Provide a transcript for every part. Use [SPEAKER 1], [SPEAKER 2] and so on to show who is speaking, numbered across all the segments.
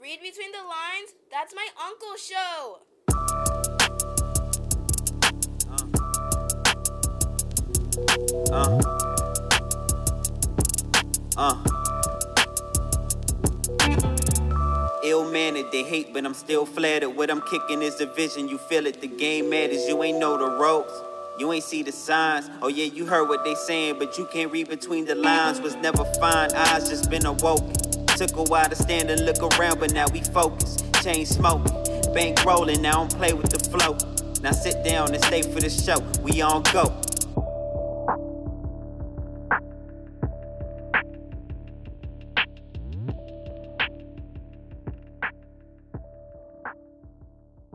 [SPEAKER 1] Read between the lines. That's my uncle's show.
[SPEAKER 2] Uh. Uh. Ill mannered, they hate, but I'm still flattered. What I'm kicking is the vision. You feel it, the game matters. You ain't know the ropes. You ain't see the signs. Oh yeah, you heard what they saying, but you can't read between the lines. Was never fine. Eyes just been awoken. Took a while to stand and look around, but now we focus. Chain smoking, bank rolling. Now I'm play with the flow. Now sit down and stay for the show. We on go.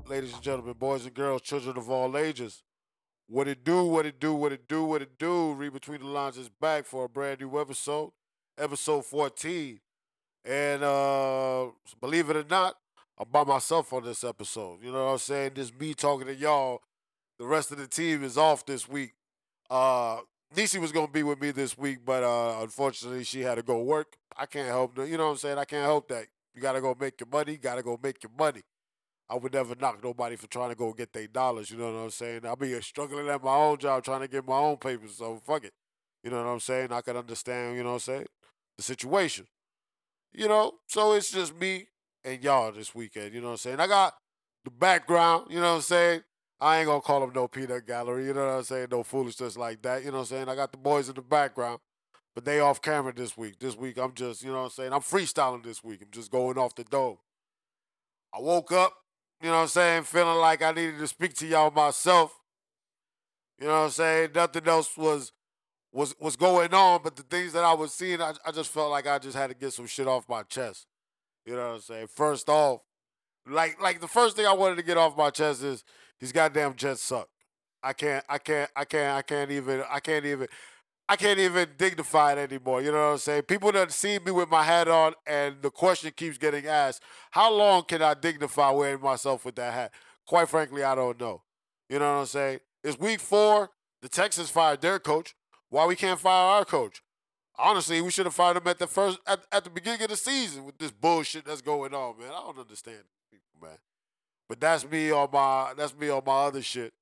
[SPEAKER 3] ladies and gentlemen, boys and girls, children of all ages. What it do, what it do, what it do, what it do. Read Between the Lines is back for a brand new episode, episode 14. And uh believe it or not, I'm by myself on this episode. You know what I'm saying? Just me talking to y'all. The rest of the team is off this week. Uh Nisi was gonna be with me this week, but uh unfortunately she had to go work. I can't help that. You know what I'm saying? I can't help that. You gotta go make your money, gotta go make your money. I would never knock nobody for trying to go get their dollars. You know what I'm saying? I'll be struggling at my own job trying to get my own papers. So fuck it. You know what I'm saying? I can understand. You know what I'm saying? The situation. You know. So it's just me and y'all this weekend. You know what I'm saying? I got the background. You know what I'm saying? I ain't gonna call them no peanut gallery. You know what I'm saying? No foolishness like that. You know what I'm saying? I got the boys in the background. But they off camera this week. This week I'm just, you know what I'm saying? I'm freestyling this week. I'm just going off the dome. I woke up, you know what I'm saying, feeling like I needed to speak to y'all myself. You know what I'm saying? Nothing else was was was going on, but the things that I was seeing, I, I just felt like I just had to get some shit off my chest. You know what I'm saying? First off, like like the first thing I wanted to get off my chest is these goddamn Jets suck. I can't I can't I can't I can't even I can't even I can't even dignify it anymore. You know what I'm saying? People that see me with my hat on, and the question keeps getting asked: How long can I dignify wearing myself with that hat? Quite frankly, I don't know. You know what I'm saying? It's week four. The Texans fired their coach. Why we can't fire our coach? Honestly, we should have fired him at the first at, at the beginning of the season with this bullshit that's going on, man. I don't understand people, man. But that's me on my that's me on my other shit.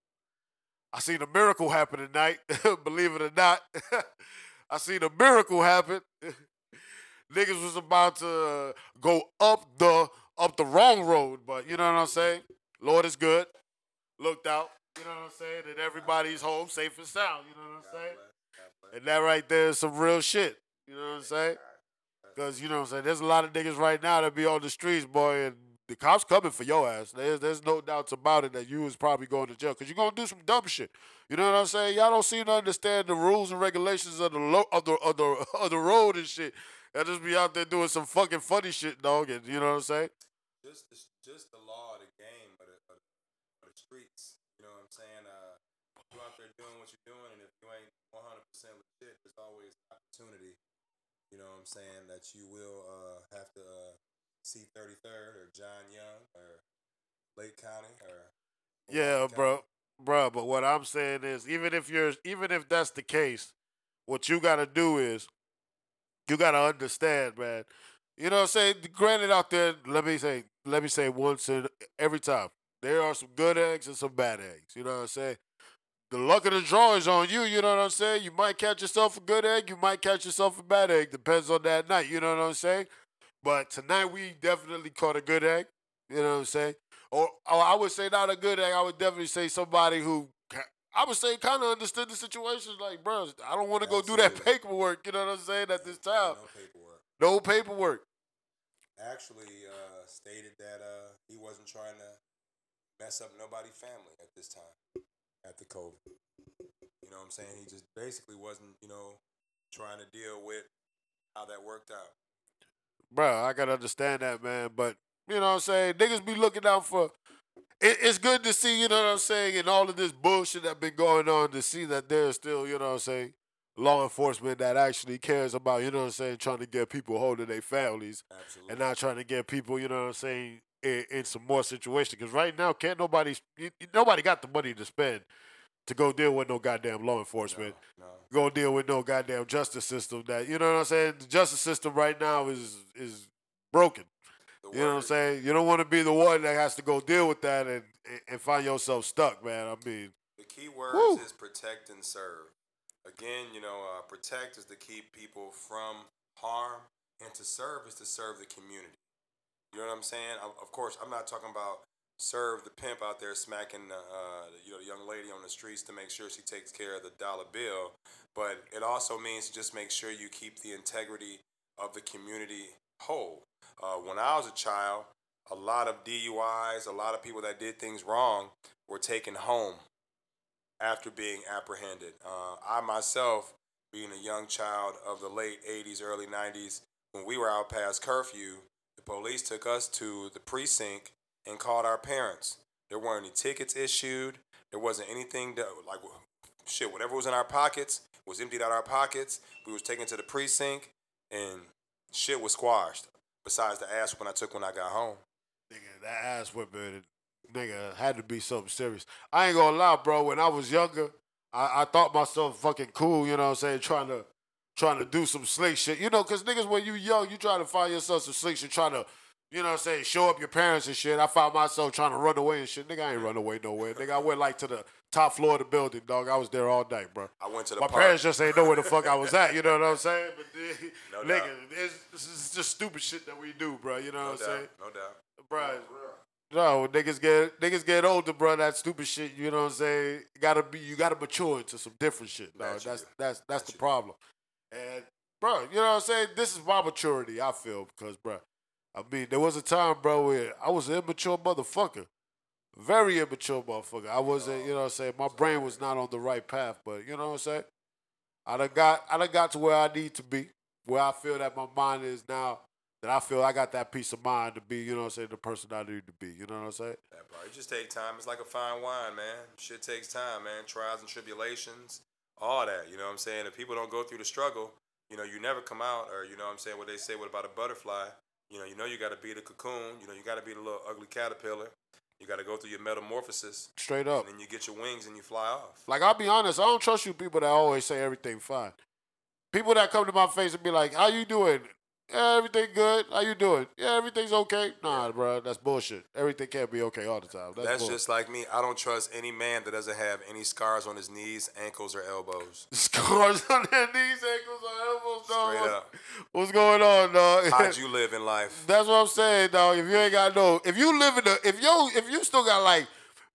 [SPEAKER 3] I seen a miracle happen tonight. Believe it or not, I seen a miracle happen. Niggas was about to go up the up the wrong road, but you know what I'm saying. Lord is good. Looked out. You know what I'm saying, and everybody's home safe and sound. You know what I'm saying. And that right there is some real shit. You know what I'm saying? Because you know what I'm saying. There's a lot of niggas right now that be on the streets, boy, and the cops coming for your ass. There's there's no doubts about it that you was probably going to jail because you're gonna do some dumb shit. You know what I'm saying? Y'all don't seem to understand the rules and regulations of the lo- of the of the of the road and shit. Y'all just be out there doing some fucking funny shit, dog. And you know what I'm saying?
[SPEAKER 4] just the, just the law of the game, but the, the streets. You know what I'm saying? Uh, you out there doing what you're doing, and if you ain't 100 percent legit, there's always opportunity. You know what I'm saying? That you will uh, have to uh, see 33rd or John Young or Lake County or
[SPEAKER 3] Yeah,
[SPEAKER 4] County.
[SPEAKER 3] bro, bro. But what I'm saying is, even if you're, even if that's the case, what you got to do is, you got to understand, man. You know what I'm saying? Granted, out there, let me say, let me say once and every time, there are some good eggs and some bad eggs. You know what I'm saying? The luck of the draw is on you. You know what I'm saying? You might catch yourself a good egg. You might catch yourself a bad egg. Depends on that night. You know what I'm saying? But tonight we definitely caught a good egg. You know what I'm saying? Or, or I would say not a good egg. I would definitely say somebody who I would say kind of understood the situation. Like, bro, I don't want to go do that paperwork. You know what I'm saying? At this time,
[SPEAKER 4] No paperwork.
[SPEAKER 3] no paperwork.
[SPEAKER 4] Actually, uh, stated that uh, he wasn't trying to mess up nobody's family at this time at the COVID. You know what I'm saying? He just basically wasn't, you know, trying to deal with how that worked out.
[SPEAKER 3] Bro, I gotta understand that, man. But you know what I'm saying? Niggas be looking out for. It, it's good to see, you know what I'm saying, and all of this bullshit that been going on to see that there's still, you know what I'm saying, law enforcement that actually cares about, you know what I'm saying, trying to get people hold of their families
[SPEAKER 4] Absolutely.
[SPEAKER 3] and not trying to get people, you know what I'm saying, in, in some more situations. Because right now, can't nobody, nobody got the money to spend to go deal with no goddamn law enforcement
[SPEAKER 4] no, no.
[SPEAKER 3] go deal with no goddamn justice system that you know what I'm saying? The justice system right now is is broken. You know what I'm saying? You don't want to be the one that has to go deal with that and and- and find yourself stuck, man. I mean,
[SPEAKER 4] The key words
[SPEAKER 3] Woo.
[SPEAKER 4] is protect and serve. Again, you know, uh, protect is to keep people from harm, and to serve is to serve the community. You know what I'm saying? Of course, I'm not talking about serve the pimp out there smacking the, uh, you know the young lady on the streets to make sure she takes care of the dollar bill, but it also means just make sure you keep the integrity of the community whole. Uh, when I was a child, a lot of DUIs, a lot of people that did things wrong were taken home after being apprehended. Uh, I myself, being a young child of the late 80s, early 90s, when we were out past curfew, the police took us to the precinct and called our parents. There weren't any tickets issued. There wasn't anything that, like, shit, whatever was in our pockets was emptied out of our pockets. We was taken to the precinct and shit was squashed. Besides the ass when I took when I got home.
[SPEAKER 3] nigga, that ass whipping, nigga, had to be something serious. I ain't gonna lie, bro. When I was younger, I, I thought myself fucking cool. You know what I'm saying? Trying to, trying to do some slick shit. You know, cause niggas, when you young, you try to find yourself some slick shit, trying to. You know what I'm saying? Show up your parents and shit. I found myself trying to run away and shit. Nigga, I ain't run away nowhere. Nigga, I went like to the top floor of the building, dog. I was there all night, bro.
[SPEAKER 4] I went to the
[SPEAKER 3] My
[SPEAKER 4] park.
[SPEAKER 3] parents just ain't know where the fuck I was at. You know what I'm saying? But
[SPEAKER 4] No
[SPEAKER 3] nigga,
[SPEAKER 4] doubt.
[SPEAKER 3] it's, this is just stupid shit that we do, bro. You know
[SPEAKER 4] no
[SPEAKER 3] what I'm saying?
[SPEAKER 4] no doubt.
[SPEAKER 3] Bro, no, niggas get niggas get older, bro. That stupid shit, you know what I'm saying? You gotta be, you gotta mature into some different shit, dog.
[SPEAKER 4] That you
[SPEAKER 3] That's that's that's the
[SPEAKER 4] you
[SPEAKER 3] problem. And bro, you know what I'm saying? This is my maturity. I feel because, bro, I mean, there was a time, bro, where I was an immature motherfucker, very immature motherfucker. I wasn't, you know what I'm saying? My brain was not on the right path, but you know what I'm saying? I done got, I done got to where I need to be, where I feel that my mind is now. That I feel I got that peace of mind to be, you know what I'm saying, the person I need to be. You know what I'm saying?
[SPEAKER 4] That part. It just takes time. It's like a fine wine, man. Shit takes time, man. Trials and tribulations, all that. You know what I'm saying? If people don't go through the struggle, you know, you never come out, or you know what I'm saying, what they say what about a butterfly. You know, you know you gotta be the cocoon, you know, you gotta be the little ugly caterpillar. You gotta go through your metamorphosis.
[SPEAKER 3] Straight up.
[SPEAKER 4] And then you get your wings and you fly off.
[SPEAKER 3] Like I'll be honest, I don't trust you people that always say everything fine. People that come to my face and be like, "How you doing? Yeah, everything good. How you doing? Yeah, everything's okay." Nah, bro, that's bullshit. Everything can't be okay all the time. That's,
[SPEAKER 4] That's
[SPEAKER 3] bull-
[SPEAKER 4] just like me. I don't trust any man that doesn't have any scars on his knees, ankles, or elbows.
[SPEAKER 3] scars on their knees, ankles, or elbows, dog.
[SPEAKER 4] Straight
[SPEAKER 3] What's-
[SPEAKER 4] up.
[SPEAKER 3] What's going on, dog?
[SPEAKER 4] How'd you live in life?
[SPEAKER 3] That's what I'm saying, dog. If you ain't got no, if you live in the, if yo, if you still got like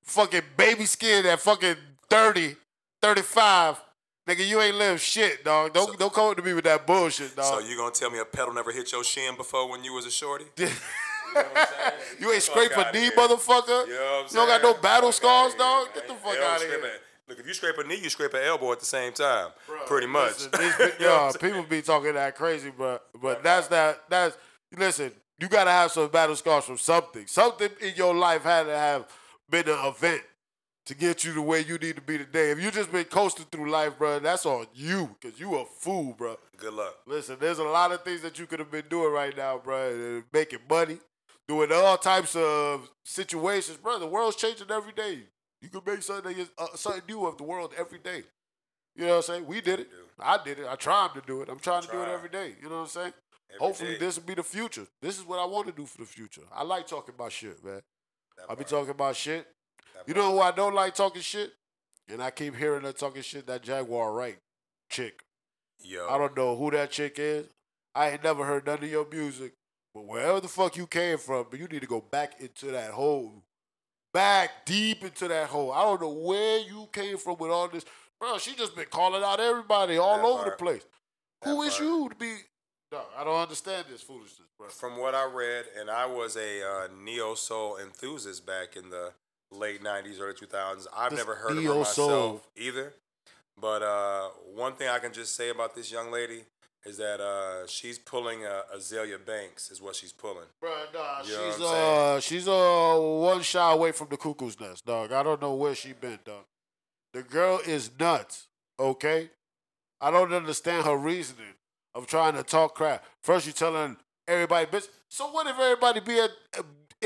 [SPEAKER 3] fucking baby skin at fucking 30, 35, nigga, you ain't lived shit, dog. Don't
[SPEAKER 4] So-
[SPEAKER 3] don't come up to me with that bullshit, dog.
[SPEAKER 4] So you gonna tell me a pedal never hit your shin before when you was a shorty?
[SPEAKER 3] you ain't
[SPEAKER 4] Fuck
[SPEAKER 3] scrape a
[SPEAKER 4] outta
[SPEAKER 3] knee,
[SPEAKER 4] here.
[SPEAKER 3] motherfucker.
[SPEAKER 4] You know
[SPEAKER 3] You don't got no battle scars, dog. Get the fuck out of here.
[SPEAKER 4] Look, if you scrape a knee, you scrape an elbow at the same time. Pretty much.
[SPEAKER 3] Listen, these,
[SPEAKER 4] You know what I'm
[SPEAKER 3] yo,
[SPEAKER 4] saying?
[SPEAKER 3] people be talking that crazy, but but that's that. That's listen. You gotta have some battle scars from something. Something in your life had to have been an event to get you the way you need to be today. If you just been coasting through life, bro, that's on you, cause you a fool, bro.
[SPEAKER 4] Good luck.
[SPEAKER 3] Listen, there's a lot of things that you could have been doing right now, bro. Making money, doing all types of situations, bro. The world's changing every day. You can make something uh, something new of the world every day. You know what I'm saying? We did it. I did it. I tried to do it. I'm trying to do it every day. You know what I'm saying?
[SPEAKER 4] Every
[SPEAKER 3] Hopefully,
[SPEAKER 4] day.
[SPEAKER 3] this will be the future. This is what I want to do for the future. I like talking about shit, man.
[SPEAKER 4] That
[SPEAKER 3] I be
[SPEAKER 4] part.
[SPEAKER 3] talking about shit. You know who I don't like talking shit? And I keep hearing her talking shit. That Jaguar Wright chick.
[SPEAKER 4] Yo.
[SPEAKER 3] I don't know who that chick is. I ain't never heard none of your music. But wherever the fuck you came from, but you need to go back into that hole. Back deep into that hole. I don't know where you came from with all this. Bro, she just been calling out everybody all
[SPEAKER 4] That
[SPEAKER 3] over
[SPEAKER 4] part.
[SPEAKER 3] the place.
[SPEAKER 4] That
[SPEAKER 3] Who is
[SPEAKER 4] part.
[SPEAKER 3] you to be? No, I don't understand this foolishness, bro.
[SPEAKER 4] From what I read, and I was a uh, neo soul enthusiast back in the late '90s, early 2000s. I've
[SPEAKER 3] This
[SPEAKER 4] never heard of her
[SPEAKER 3] neo-soul.
[SPEAKER 4] myself either. But uh, one thing I can just say about this young lady is that uh, she's pulling a Azealia Banks, is what she's pulling.
[SPEAKER 3] Bro, nah,
[SPEAKER 4] You know
[SPEAKER 3] she's
[SPEAKER 4] what I'm
[SPEAKER 3] uh she's uh one shot away from the cuckoo's nest, dog. I don't know where she been, dog. The girl is nuts, okay? I don't understand her reasoning of trying to talk crap. First you telling everybody, bitch. So what if everybody be at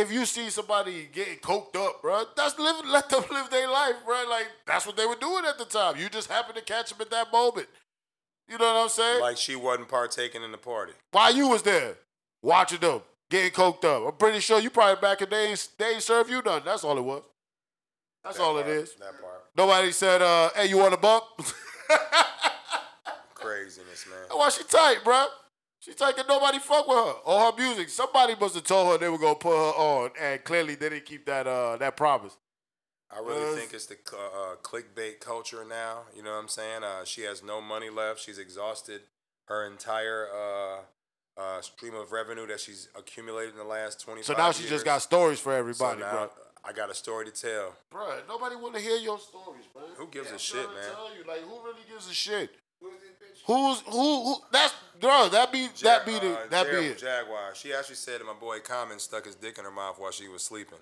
[SPEAKER 3] if you see somebody getting coked up, bro? That's live let them live their life, bro. Like that's what they were doing at the time. You just happened to catch them at that moment. You know what I'm saying?
[SPEAKER 4] Like she wasn't partaking in the party.
[SPEAKER 3] While you was there watching them, getting coked up. I'm pretty sure you probably back in the day ain't- they ain't serve you nothing. That's all it was. That's
[SPEAKER 4] That
[SPEAKER 3] all
[SPEAKER 4] part,
[SPEAKER 3] it is.
[SPEAKER 4] That part.
[SPEAKER 3] Nobody said, uh, "Hey, you want a bump?"
[SPEAKER 4] Craziness, man.
[SPEAKER 3] Why she tight, bruh? She 'cause nobody fuck with her or her music. Somebody must have told her they were gonna put her on, and clearly they didn't keep that uh that promise.
[SPEAKER 4] I really think it's the uh, clickbait culture now. You know what I'm saying? Uh, she has no money left. She's exhausted her entire uh, uh, stream of revenue that she's accumulated in the last 25
[SPEAKER 3] So now she
[SPEAKER 4] years.
[SPEAKER 3] just got stories for
[SPEAKER 4] So
[SPEAKER 3] everybody,
[SPEAKER 4] now
[SPEAKER 3] bro.
[SPEAKER 4] I got a story to tell.
[SPEAKER 3] Bro, nobody want to hear your stories, man.
[SPEAKER 4] Who gives a
[SPEAKER 3] I'm
[SPEAKER 4] shit, man?
[SPEAKER 3] Tell you, like, who really gives a shit? Who's who? who that's bro. That be that be the that be it.
[SPEAKER 4] Jaguar. She actually said that my boy Common stuck his dick in her mouth while she was sleeping.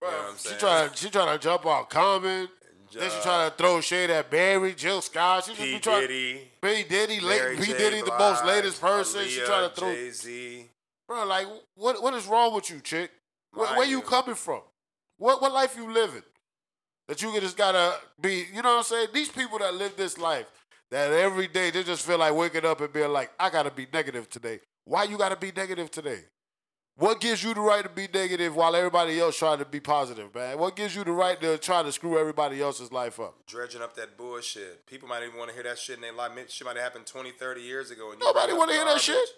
[SPEAKER 3] Bro,
[SPEAKER 4] You know what I'm
[SPEAKER 3] she
[SPEAKER 4] saying?
[SPEAKER 3] trying to she trying to jump on Common. Then she trying to throw shade at Barry, Jill Scott. She just
[SPEAKER 4] P
[SPEAKER 3] be trying.
[SPEAKER 4] Diddy,
[SPEAKER 3] P Diddy,
[SPEAKER 4] Mary
[SPEAKER 3] late, P
[SPEAKER 4] J.
[SPEAKER 3] Diddy, the most
[SPEAKER 4] Blige,
[SPEAKER 3] latest person. she
[SPEAKER 4] Aaliyah,
[SPEAKER 3] trying to throw.
[SPEAKER 4] Jay Z.
[SPEAKER 3] Bro, like, what what is wrong with you, chick? Where,
[SPEAKER 4] Mind
[SPEAKER 3] where you
[SPEAKER 4] you.
[SPEAKER 3] coming from? What what life you living? That you just gotta be, you know what I'm saying? These people that live this life, that every day they just feel like waking up and being like, I gotta be negative today. Why you gotta be negative today? What gives you the right to be negative while everybody else trying to be positive, man? What gives you the right to try to screw everybody else's life up?
[SPEAKER 4] dredging up that bullshit. People might even want to hear that shit in their life. Shit might have happened 20, 30 years ago. And
[SPEAKER 3] Nobody wanna hear that shit.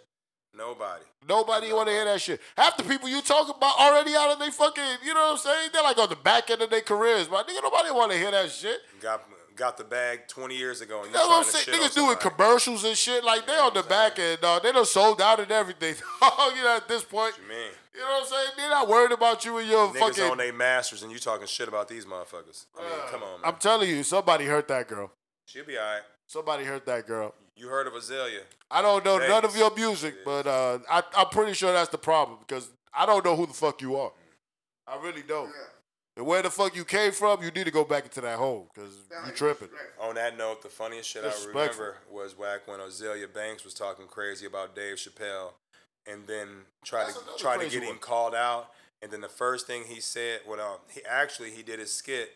[SPEAKER 4] Nobody.
[SPEAKER 3] Nobody want to hear that shit. Half the people you talk about already out of they fucking, you know what I'm saying? They're like on the back end of their careers, but nigga, nobody want to hear that shit.
[SPEAKER 4] Got got the bag 20 years ago. And you
[SPEAKER 3] That's what I'm saying. Niggas doing commercials and shit. Like, they on the back end, dog. They done sold out and everything. you know, at this point.
[SPEAKER 4] What you mean?
[SPEAKER 3] You know what I'm saying? They're not worried about you and your
[SPEAKER 4] Niggas
[SPEAKER 3] fucking.
[SPEAKER 4] on their masters and you talking shit about these motherfuckers. I mean, come on, man.
[SPEAKER 3] I'm telling you, somebody hurt that girl.
[SPEAKER 4] She'll be all right.
[SPEAKER 3] Somebody hurt that girl.
[SPEAKER 4] You heard of Azealia.
[SPEAKER 3] I don't know none of your music, but uh, I, I'm pretty sure that's the problem because I don't know who the fuck you are. I really don't. And where the fuck you came from, you need to go back into that hole because you tripping.
[SPEAKER 4] On that note, the funniest shit I remember was back when Azealia Banks was talking crazy about Dave Chappelle, and then tried
[SPEAKER 3] That's
[SPEAKER 4] to
[SPEAKER 3] another
[SPEAKER 4] tried to
[SPEAKER 3] crazy
[SPEAKER 4] get him called out. And then the first thing he said, well, um, he actually he did his skit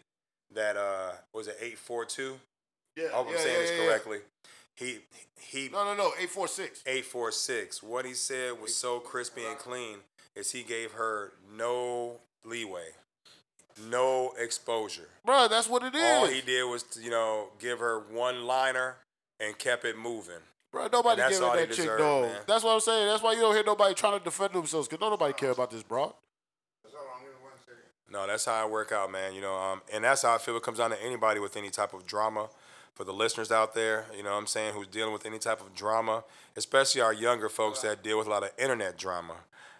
[SPEAKER 4] that uh was it eight four two.
[SPEAKER 3] Yeah,
[SPEAKER 4] I hope I'm saying this correctly. He he
[SPEAKER 3] No, no, no. Eight four six.
[SPEAKER 4] eight four six. What he said was so crispy and clean is he gave her no leeway, no exposure.
[SPEAKER 3] Bro, that's what it is.
[SPEAKER 4] All he did was, to, you know, give her one liner and kept it moving.
[SPEAKER 3] Bro, nobody
[SPEAKER 4] And that's
[SPEAKER 3] giving
[SPEAKER 4] all he
[SPEAKER 3] that chick
[SPEAKER 4] deserved,
[SPEAKER 3] no.
[SPEAKER 4] man.
[SPEAKER 3] That's what I'm saying. That's why you don't hear nobody trying to defend themselves because nobody care about this, bro.
[SPEAKER 4] No, that's how I work out, man. You know, um, and that's how I feel it comes down to anybody with any type of drama. For the listeners out there, you know what I'm saying, who's dealing with any type of drama, especially our younger folks that deal with a lot of internet drama.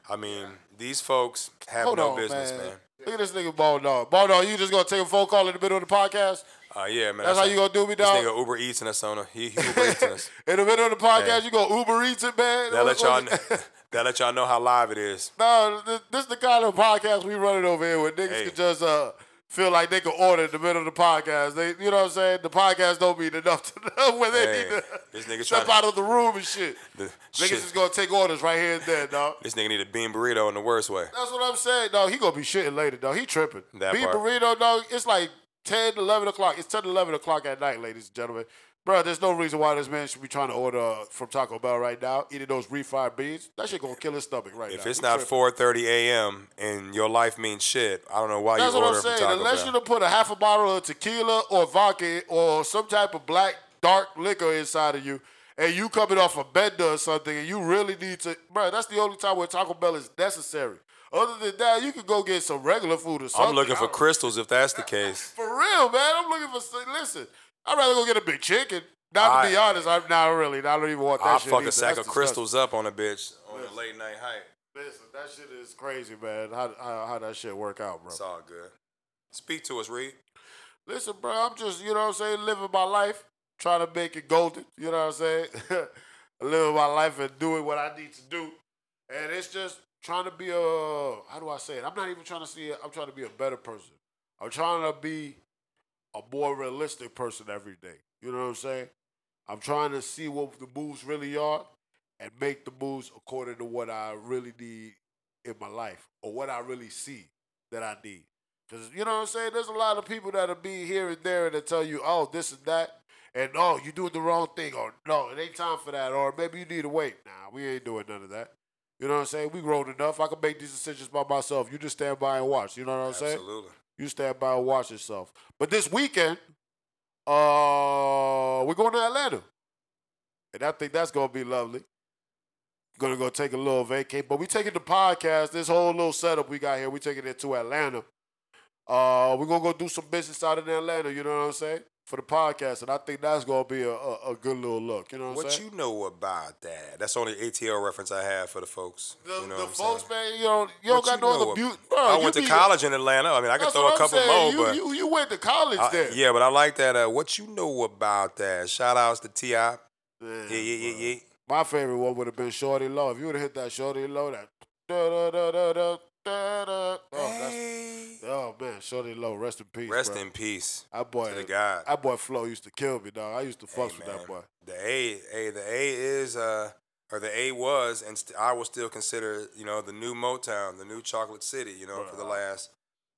[SPEAKER 4] I mean, these folks have
[SPEAKER 3] Hold
[SPEAKER 4] no
[SPEAKER 3] on,
[SPEAKER 4] business,
[SPEAKER 3] man.
[SPEAKER 4] man.
[SPEAKER 3] Look at this nigga Ball Dog. Ball Dog, you just gonna take a phone call in the middle of the podcast?
[SPEAKER 4] Uh, yeah, man.
[SPEAKER 3] That's how you gonna do me,
[SPEAKER 4] This
[SPEAKER 3] dog?
[SPEAKER 4] nigga Uber Eats us on a, he, he Uber Eats us.
[SPEAKER 3] in the middle of the podcast,
[SPEAKER 4] Hey.
[SPEAKER 3] you go Uber Eats it, man.
[SPEAKER 4] That let y'all know, that let y'all know how live it is.
[SPEAKER 3] No, this, this the kind of podcast we running over here where niggas
[SPEAKER 4] Hey.
[SPEAKER 3] can just uh, feel like they can order in the middle of the podcast. They, you know what I'm saying? The podcast don't mean enough to them when they
[SPEAKER 4] Hey,
[SPEAKER 3] need to
[SPEAKER 4] this nigga
[SPEAKER 3] step out of the room and shit.
[SPEAKER 4] The,
[SPEAKER 3] Niggas
[SPEAKER 4] shit,
[SPEAKER 3] is gonna take orders right here and there, dog.
[SPEAKER 4] this nigga need a bean burrito in the worst way.
[SPEAKER 3] That's what I'm saying, dog. He gonna be shitting later, dog. He tripping.
[SPEAKER 4] That
[SPEAKER 3] Beef
[SPEAKER 4] part.
[SPEAKER 3] burrito, dog. It's like 10, 11 o'clock. It's 10, 11 o'clock at night, ladies and gentlemen. Bro, there's no reason why this man should be trying to order uh, from Taco Bell right now, eating those refried beans. That shit gonna kill his stomach right now.
[SPEAKER 4] If it's
[SPEAKER 3] He
[SPEAKER 4] not
[SPEAKER 3] tripping.
[SPEAKER 4] 4:30 a.m. and your life means shit, I don't know why you.
[SPEAKER 3] That's
[SPEAKER 4] you
[SPEAKER 3] what I'm
[SPEAKER 4] order from
[SPEAKER 3] saying.
[SPEAKER 4] Taco
[SPEAKER 3] Unless
[SPEAKER 4] Bell.
[SPEAKER 3] you done put a half a bottle of tequila or vodka or some type of black dark liquor inside of you, and you coming off a bender or something, and you really need to, bro. That's the only time where Taco Bell is necessary. Other than that, you can go get some regular food or something.
[SPEAKER 4] I'm looking
[SPEAKER 3] I
[SPEAKER 4] for
[SPEAKER 3] don't-
[SPEAKER 4] crystals if that's the case.
[SPEAKER 3] For real, man. I'm looking for. Listen, I'd rather go get a big chicken. Not to be honest, I'm not really. I don't even want that shit.
[SPEAKER 4] I'll
[SPEAKER 3] shit.
[SPEAKER 4] fuck
[SPEAKER 3] either.
[SPEAKER 4] a sack
[SPEAKER 3] That's
[SPEAKER 4] of crystals up on a bitch on a late night hike.
[SPEAKER 3] Listen, that shit is crazy, man. How, how, how that shit work out, bro?
[SPEAKER 4] It's all good. Speak to us, Reed.
[SPEAKER 3] Listen, bro, I'm just, you know what I'm saying, living my life, trying to make it golden, you know what I'm saying? living my life and doing what I need to do. And it's just trying to be a, how do I say it? I'm not even trying to see it, I'm trying to be a better person. I'm trying to be a more realistic person every day. You know what I'm saying? I'm trying to see what the moves really are and make the moves according to what I really need in my life or what I really see that I need. Because, you know what I'm saying? There's a lot of people that'll be here and there and they tell you, oh, this and that. And, oh, you're doing the wrong thing. Or, no, it ain't time for that. Or maybe you need to wait. Nah, we ain't doing none of that. You know what I'm saying? We grown enough. I can make these decisions by myself. You just stand by and watch. You know what I'm saying?
[SPEAKER 4] Absolutely.
[SPEAKER 3] You stand by and watch yourself. But this weekend, uh, we're going to Atlanta. And I think that's gonna be lovely. Gonna go take a little vacay. But we taking the podcast, this whole little setup we got here, we taking it to Atlanta. Uh, we're gonna go do some business out in Atlanta, you know what I'm saying? For the podcast. And I think that's gonna be a, a, a good little look. You know what,
[SPEAKER 4] What
[SPEAKER 3] I'm saying?
[SPEAKER 4] What you know about that? That's only ATL reference I have for the folks.
[SPEAKER 3] the
[SPEAKER 4] you know
[SPEAKER 3] the folks,
[SPEAKER 4] saying?
[SPEAKER 3] man, you don't, you don't
[SPEAKER 4] What
[SPEAKER 3] got
[SPEAKER 4] you
[SPEAKER 3] no other beauty.
[SPEAKER 4] I went to college in Atlanta. I mean, I could throw a couple
[SPEAKER 3] saying.
[SPEAKER 4] more,
[SPEAKER 3] you,
[SPEAKER 4] but
[SPEAKER 3] you, you went to college
[SPEAKER 4] I-
[SPEAKER 3] there.
[SPEAKER 4] yeah, but I like that. Uh, what you know about that? Shout outs to Ti. Yeah,
[SPEAKER 3] Man,
[SPEAKER 4] yeah, yeah, yeah.
[SPEAKER 3] My favorite one would have been Shawty Lo. If you would have hit that Shawty Lo, that da da da da da da da. Oh, that's,
[SPEAKER 4] Hey.
[SPEAKER 3] oh man, Shawty Lo, rest in peace.
[SPEAKER 4] Rest
[SPEAKER 3] bro.
[SPEAKER 4] in peace
[SPEAKER 3] That boy,
[SPEAKER 4] to the God.
[SPEAKER 3] that boy Flo used to kill me, dog. I used to fuck
[SPEAKER 4] Hey,
[SPEAKER 3] with
[SPEAKER 4] man,
[SPEAKER 3] that boy.
[SPEAKER 4] The A, A, the A is, uh, or the A was, and st- I will still consider, you know, the new Motown, the new Chocolate City, you know, for the last,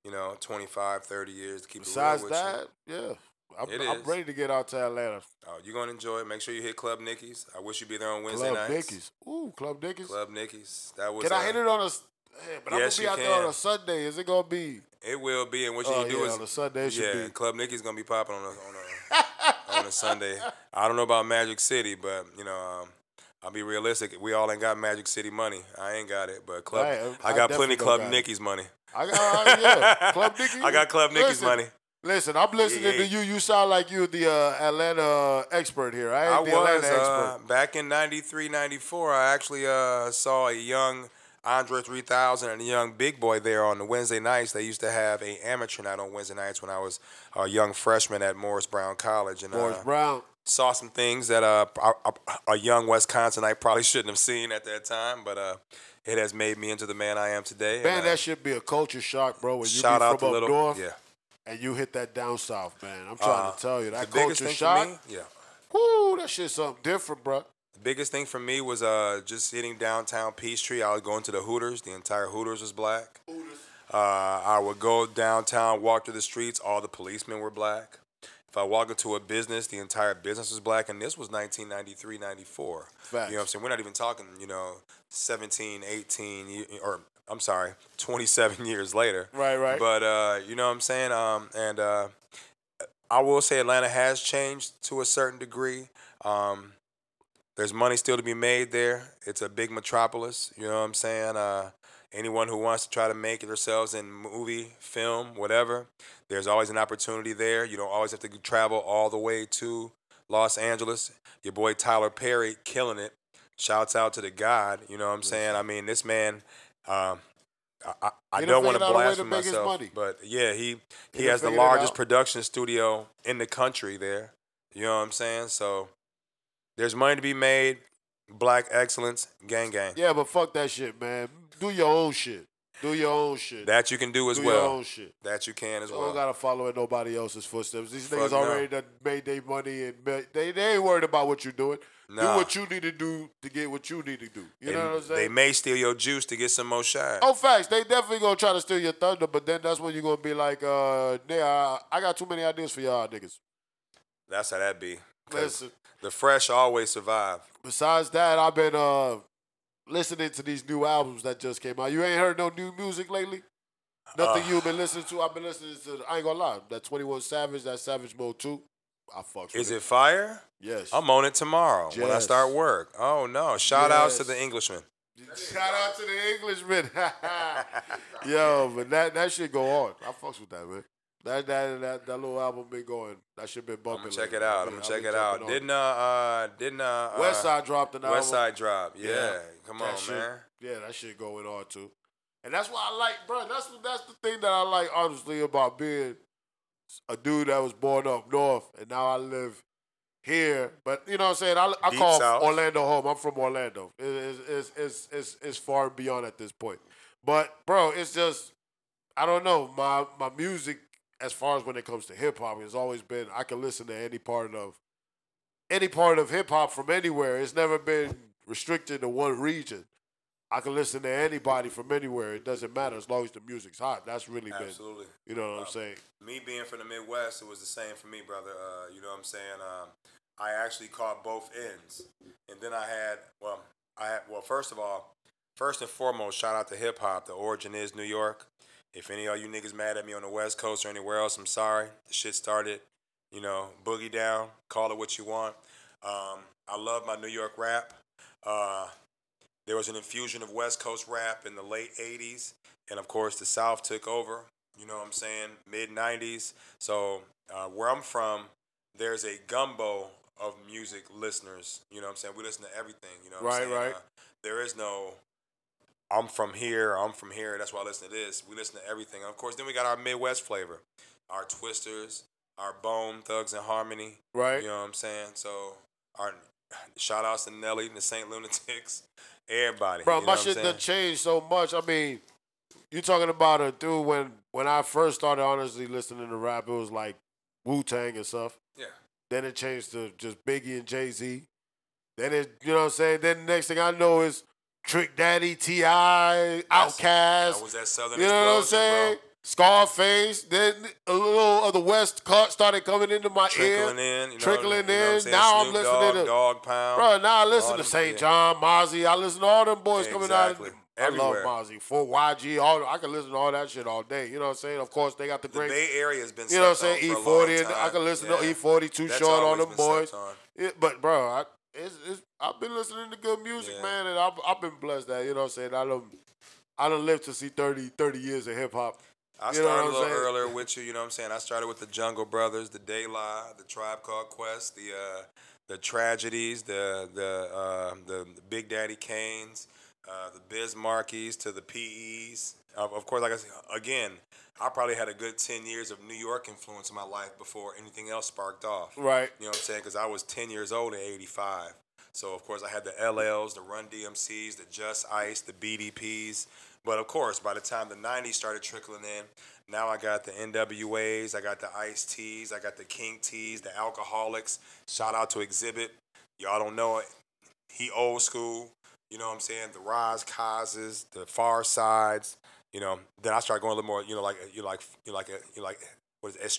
[SPEAKER 4] you know, 25, 30 years to keep
[SPEAKER 3] Besides
[SPEAKER 4] it real with
[SPEAKER 3] that, yeah, I'm,
[SPEAKER 4] It
[SPEAKER 3] I'm ready to get out to Atlanta.
[SPEAKER 4] you. Oh, you're gonna enjoy it. Make sure you hit Club Nikki's. I wish you'd be there on Wednesday
[SPEAKER 3] Club
[SPEAKER 4] nights.
[SPEAKER 3] Club Nikki's. Ooh, Club Nikki's.
[SPEAKER 4] Club Nikki's. That was.
[SPEAKER 3] Can I
[SPEAKER 4] uh,
[SPEAKER 3] hit it on a? Hey, but
[SPEAKER 4] Yes,
[SPEAKER 3] I'm gonna be out there on a Sunday. Is it gonna be?
[SPEAKER 4] It will be, and what you
[SPEAKER 3] Oh
[SPEAKER 4] can do
[SPEAKER 3] yeah,
[SPEAKER 4] is
[SPEAKER 3] on a Sunday it should
[SPEAKER 4] yeah,
[SPEAKER 3] be.
[SPEAKER 4] Club Nikki's gonna be popping on a on a on a Sunday. I don't know about Magic City, but you know, um, I'll be realistic. We all ain't got Magic City money. I ain't got it, but Club
[SPEAKER 3] Right,
[SPEAKER 4] I
[SPEAKER 3] I
[SPEAKER 4] got plenty Club
[SPEAKER 3] got.
[SPEAKER 4] Nikki's money.
[SPEAKER 3] I got uh, yeah, Club Nicky.
[SPEAKER 4] I got Club Nikki's
[SPEAKER 3] Listen,
[SPEAKER 4] money.
[SPEAKER 3] Listen, I'm listening
[SPEAKER 4] Yeah,
[SPEAKER 3] to you. You sound like you're the uh, Atlanta expert here. I ain't
[SPEAKER 4] I
[SPEAKER 3] the
[SPEAKER 4] was
[SPEAKER 3] Atlanta
[SPEAKER 4] uh, back in 93, 94. I actually uh, saw a young Andre 3000 and a young Big Boi there on the Wednesday nights. They used to have a amateur night on Wednesday nights when I was a young freshman at Morris Brown College, and
[SPEAKER 3] Morris
[SPEAKER 4] uh,
[SPEAKER 3] Brown.
[SPEAKER 4] saw some things that uh, a, a- young Wisconsinite probably shouldn't have seen at that time, but uh, it has made me into the man I am today.
[SPEAKER 3] Man,
[SPEAKER 4] and, uh,
[SPEAKER 3] that should be a culture shock, bro. When you
[SPEAKER 4] shout
[SPEAKER 3] be
[SPEAKER 4] out
[SPEAKER 3] from
[SPEAKER 4] to
[SPEAKER 3] up
[SPEAKER 4] little
[SPEAKER 3] north
[SPEAKER 4] yeah.
[SPEAKER 3] and you hit that down south, man. I'm trying
[SPEAKER 4] Uh,
[SPEAKER 3] to tell you that culture shock.
[SPEAKER 4] me, yeah.
[SPEAKER 3] Whoo, that shit's something different, bro.
[SPEAKER 4] The biggest thing for me was uh, just hitting downtown Peachtree. I was going to the Hooters. The entire Hooters was black. Uh, I would go downtown, walk through the streets. All the policemen were black. If I walk into a business, the entire business was black. And this was 1993, 94.
[SPEAKER 3] Facts.
[SPEAKER 4] You know what I'm saying? We're not even talking, you know, 17, 18, or I'm sorry, 27 years later.
[SPEAKER 3] Right, right.
[SPEAKER 4] But, uh, you know what I'm saying? Um, and uh, I will say Atlanta has changed to a certain degree. Um, there's money still to be made there. It's a big metropolis. You know what I'm saying? Uh, anyone who wants to try to make themselves in movie, film, whatever, there's always an opportunity there. You don't always have to travel all the way to Los Angeles. Your boy Tyler Perry killing it. Shouts out to the God. You know what I'm saying? I mean, this man. Um, I, I, don't want to
[SPEAKER 3] figured out a way
[SPEAKER 4] blast
[SPEAKER 3] to
[SPEAKER 4] for
[SPEAKER 3] make his
[SPEAKER 4] myself,
[SPEAKER 3] money.
[SPEAKER 4] but yeah, he he,
[SPEAKER 3] He
[SPEAKER 4] has the largest production studio in the country there. You know what I'm saying? So there's money to be made. Black excellence, gang gang.
[SPEAKER 3] Yeah, but fuck that shit, man. Do your own shit. Do your own shit.
[SPEAKER 4] That you can do as well.
[SPEAKER 3] Do your own shit.
[SPEAKER 4] That you can as well.
[SPEAKER 3] You
[SPEAKER 4] well.
[SPEAKER 3] don't gotta follow in nobody else's footsteps. These
[SPEAKER 4] Fuck
[SPEAKER 3] niggas
[SPEAKER 4] no.
[SPEAKER 3] already done made their money and ma- they they ain't worried about what you're doing. Do what you need to do to get what you need to do. You
[SPEAKER 4] they,
[SPEAKER 3] know what I'm saying?
[SPEAKER 4] they may steal your juice to get some more shine.
[SPEAKER 3] Oh, facts. They definitely gonna try to steal your thunder, but then that's when you're gonna be like, uh, yeah, I, I got too many ideas for y'all niggas.
[SPEAKER 4] That's how that be.
[SPEAKER 3] Listen,
[SPEAKER 4] The fresh always survive.
[SPEAKER 3] besides that, I've been uh listening to these new albums that just came out. You ain't heard no new music lately? Nothing
[SPEAKER 4] Uh.
[SPEAKER 3] you've been listening to? I've been listening to. I ain't gonna lie. That Twenty One Savage, that Savage Mode Two. I fucks with
[SPEAKER 4] Is it fire?
[SPEAKER 3] Yes.
[SPEAKER 4] I'm on it tomorrow when I start work. Oh no! Shout outs to the Englishman.
[SPEAKER 3] Shout out to the Englishman. Yo, but that that shit go on. I fucks with that, man. That that that, that little album been going. That shit been bumping.
[SPEAKER 4] I'm gonna check it out. I'm gonna check it out. Didn't uh, uh didn't uh uh,
[SPEAKER 3] Side dropped an album.
[SPEAKER 4] West Side drop? Yeah.
[SPEAKER 3] Yeah.
[SPEAKER 4] Come
[SPEAKER 3] That
[SPEAKER 4] on,
[SPEAKER 3] shit-
[SPEAKER 4] man.
[SPEAKER 3] Yeah, that shit going on too. And that's why I like, bro. That's that's the thing that I like honestly about being a dude that was born up north and now I live here. But you know what I'm saying? I, I
[SPEAKER 4] Deep
[SPEAKER 3] call
[SPEAKER 4] South.
[SPEAKER 3] Orlando home. I'm from Orlando. It- It's, it's, it's, it's, it's far beyond at this point. But bro, it's just I don't know. My my music, as far as when it comes to hip hop, it's always been I can listen to any part of any part of hip hop from anywhere. It's never been restricted to one region. I can listen to anybody from anywhere. It doesn't matter as long as the music's hot. That's really been,
[SPEAKER 4] Absolutely.
[SPEAKER 3] you know what I'm saying?
[SPEAKER 4] Me being from the Midwest, it was the same for me, brother. Uh, you know what I'm saying? Um, I actually caught both ends, and then I had well, I had well, first of all, first and foremost, shout out to hip hop. The origin is New York. If any of you niggas mad at me on the West Coast or anywhere else, I'm sorry. The shit started, you know, boogie down. Call it what you want. Um, I love my New York rap. Uh, there was an infusion of West Coast rap in the late 80s. And of course, the South took over, you know what I'm saying, mid 90s. So, uh, where I'm from, there's a gumbo of music listeners. You know what I'm saying? We listen to everything, you know what
[SPEAKER 3] Right,
[SPEAKER 4] I'm saying?
[SPEAKER 3] right.
[SPEAKER 4] Uh, there is no, I'm from here, I'm from here, that's why I listen to this. We listen to everything. Of course, then we got our Midwest flavor, our Twisters, our Bone Thugs and Harmony.
[SPEAKER 3] Right.
[SPEAKER 4] You know what I'm saying? So, our shout outs to Nelly and the Saint Lunatics, everybody.
[SPEAKER 3] Bro,
[SPEAKER 4] you know
[SPEAKER 3] my
[SPEAKER 4] what
[SPEAKER 3] shit done changed so much. I mean, you talking about a dude when when I first started honestly listening to rap, it was like Wu Tang and stuff.
[SPEAKER 4] Yeah.
[SPEAKER 3] Then it changed to just Biggie and Jay Z. Then it, you know what I'm saying? Then the next thing I know is Trick Daddy, T.I., Outkast.
[SPEAKER 4] Was that Southern
[SPEAKER 3] You know what I'm saying?
[SPEAKER 4] bro.
[SPEAKER 3] Scarface. Then a little of the West cut started coming into my
[SPEAKER 4] Trickling
[SPEAKER 3] ear.
[SPEAKER 4] in, you know,
[SPEAKER 3] trickling
[SPEAKER 4] you know what I'm
[SPEAKER 3] in. Now I'm listening
[SPEAKER 4] Dogg,
[SPEAKER 3] to
[SPEAKER 4] Dogg Pound.
[SPEAKER 3] Bro, now I listen to St. John, Mozzy. I listen to all them boys coming out.
[SPEAKER 4] Exactly.
[SPEAKER 3] Of, I love Mozzy. For YG, all I can listen to all that shit all day. You know what I'm saying? Of course, they got the
[SPEAKER 4] The
[SPEAKER 3] great.
[SPEAKER 4] Bay Area has been.
[SPEAKER 3] you know what I'm saying?
[SPEAKER 4] on for a long
[SPEAKER 3] E40. And I can listen
[SPEAKER 4] Yeah.
[SPEAKER 3] to E40 too
[SPEAKER 4] That's
[SPEAKER 3] short on them boys.
[SPEAKER 4] on.
[SPEAKER 3] But bro, I, it's, it's, I've been listening to good music,
[SPEAKER 4] Yeah.
[SPEAKER 3] man, and I've, I've been blessed that you know what I'm saying. I don't, I don't live to see 30, 30 years of hip hop.
[SPEAKER 4] I
[SPEAKER 3] You know
[SPEAKER 4] started a little
[SPEAKER 3] saying?
[SPEAKER 4] earlier with you. You know what I'm saying? I started with the Jungle Brothers, the De La, the Tribe Called Quest, the uh, the Tragedies, the the uh, the Big Daddy Kanes, uh, the Biz Markies to the PEs. Of, of course, like I said, again, I probably had a good ten years of New York influence in my life before anything else sparked off.
[SPEAKER 3] Right.
[SPEAKER 4] You know what I'm saying? Because I was 10 years old in 85. So, of course, I had the LLs, the Run DMCs, the Just Ice, the BDPs. But, of course, by the time the 90s started trickling in, now I got the NWAs, I got the Ice T's, I got the King T's, the Alkaholiks. Shout out to Xzibit. Y'all don't know it. He old school. You know what I'm saying? The Rise Causes, the Pharcydes. You know, then I started going a little more, you know, like, you like, you like, you like, what is it?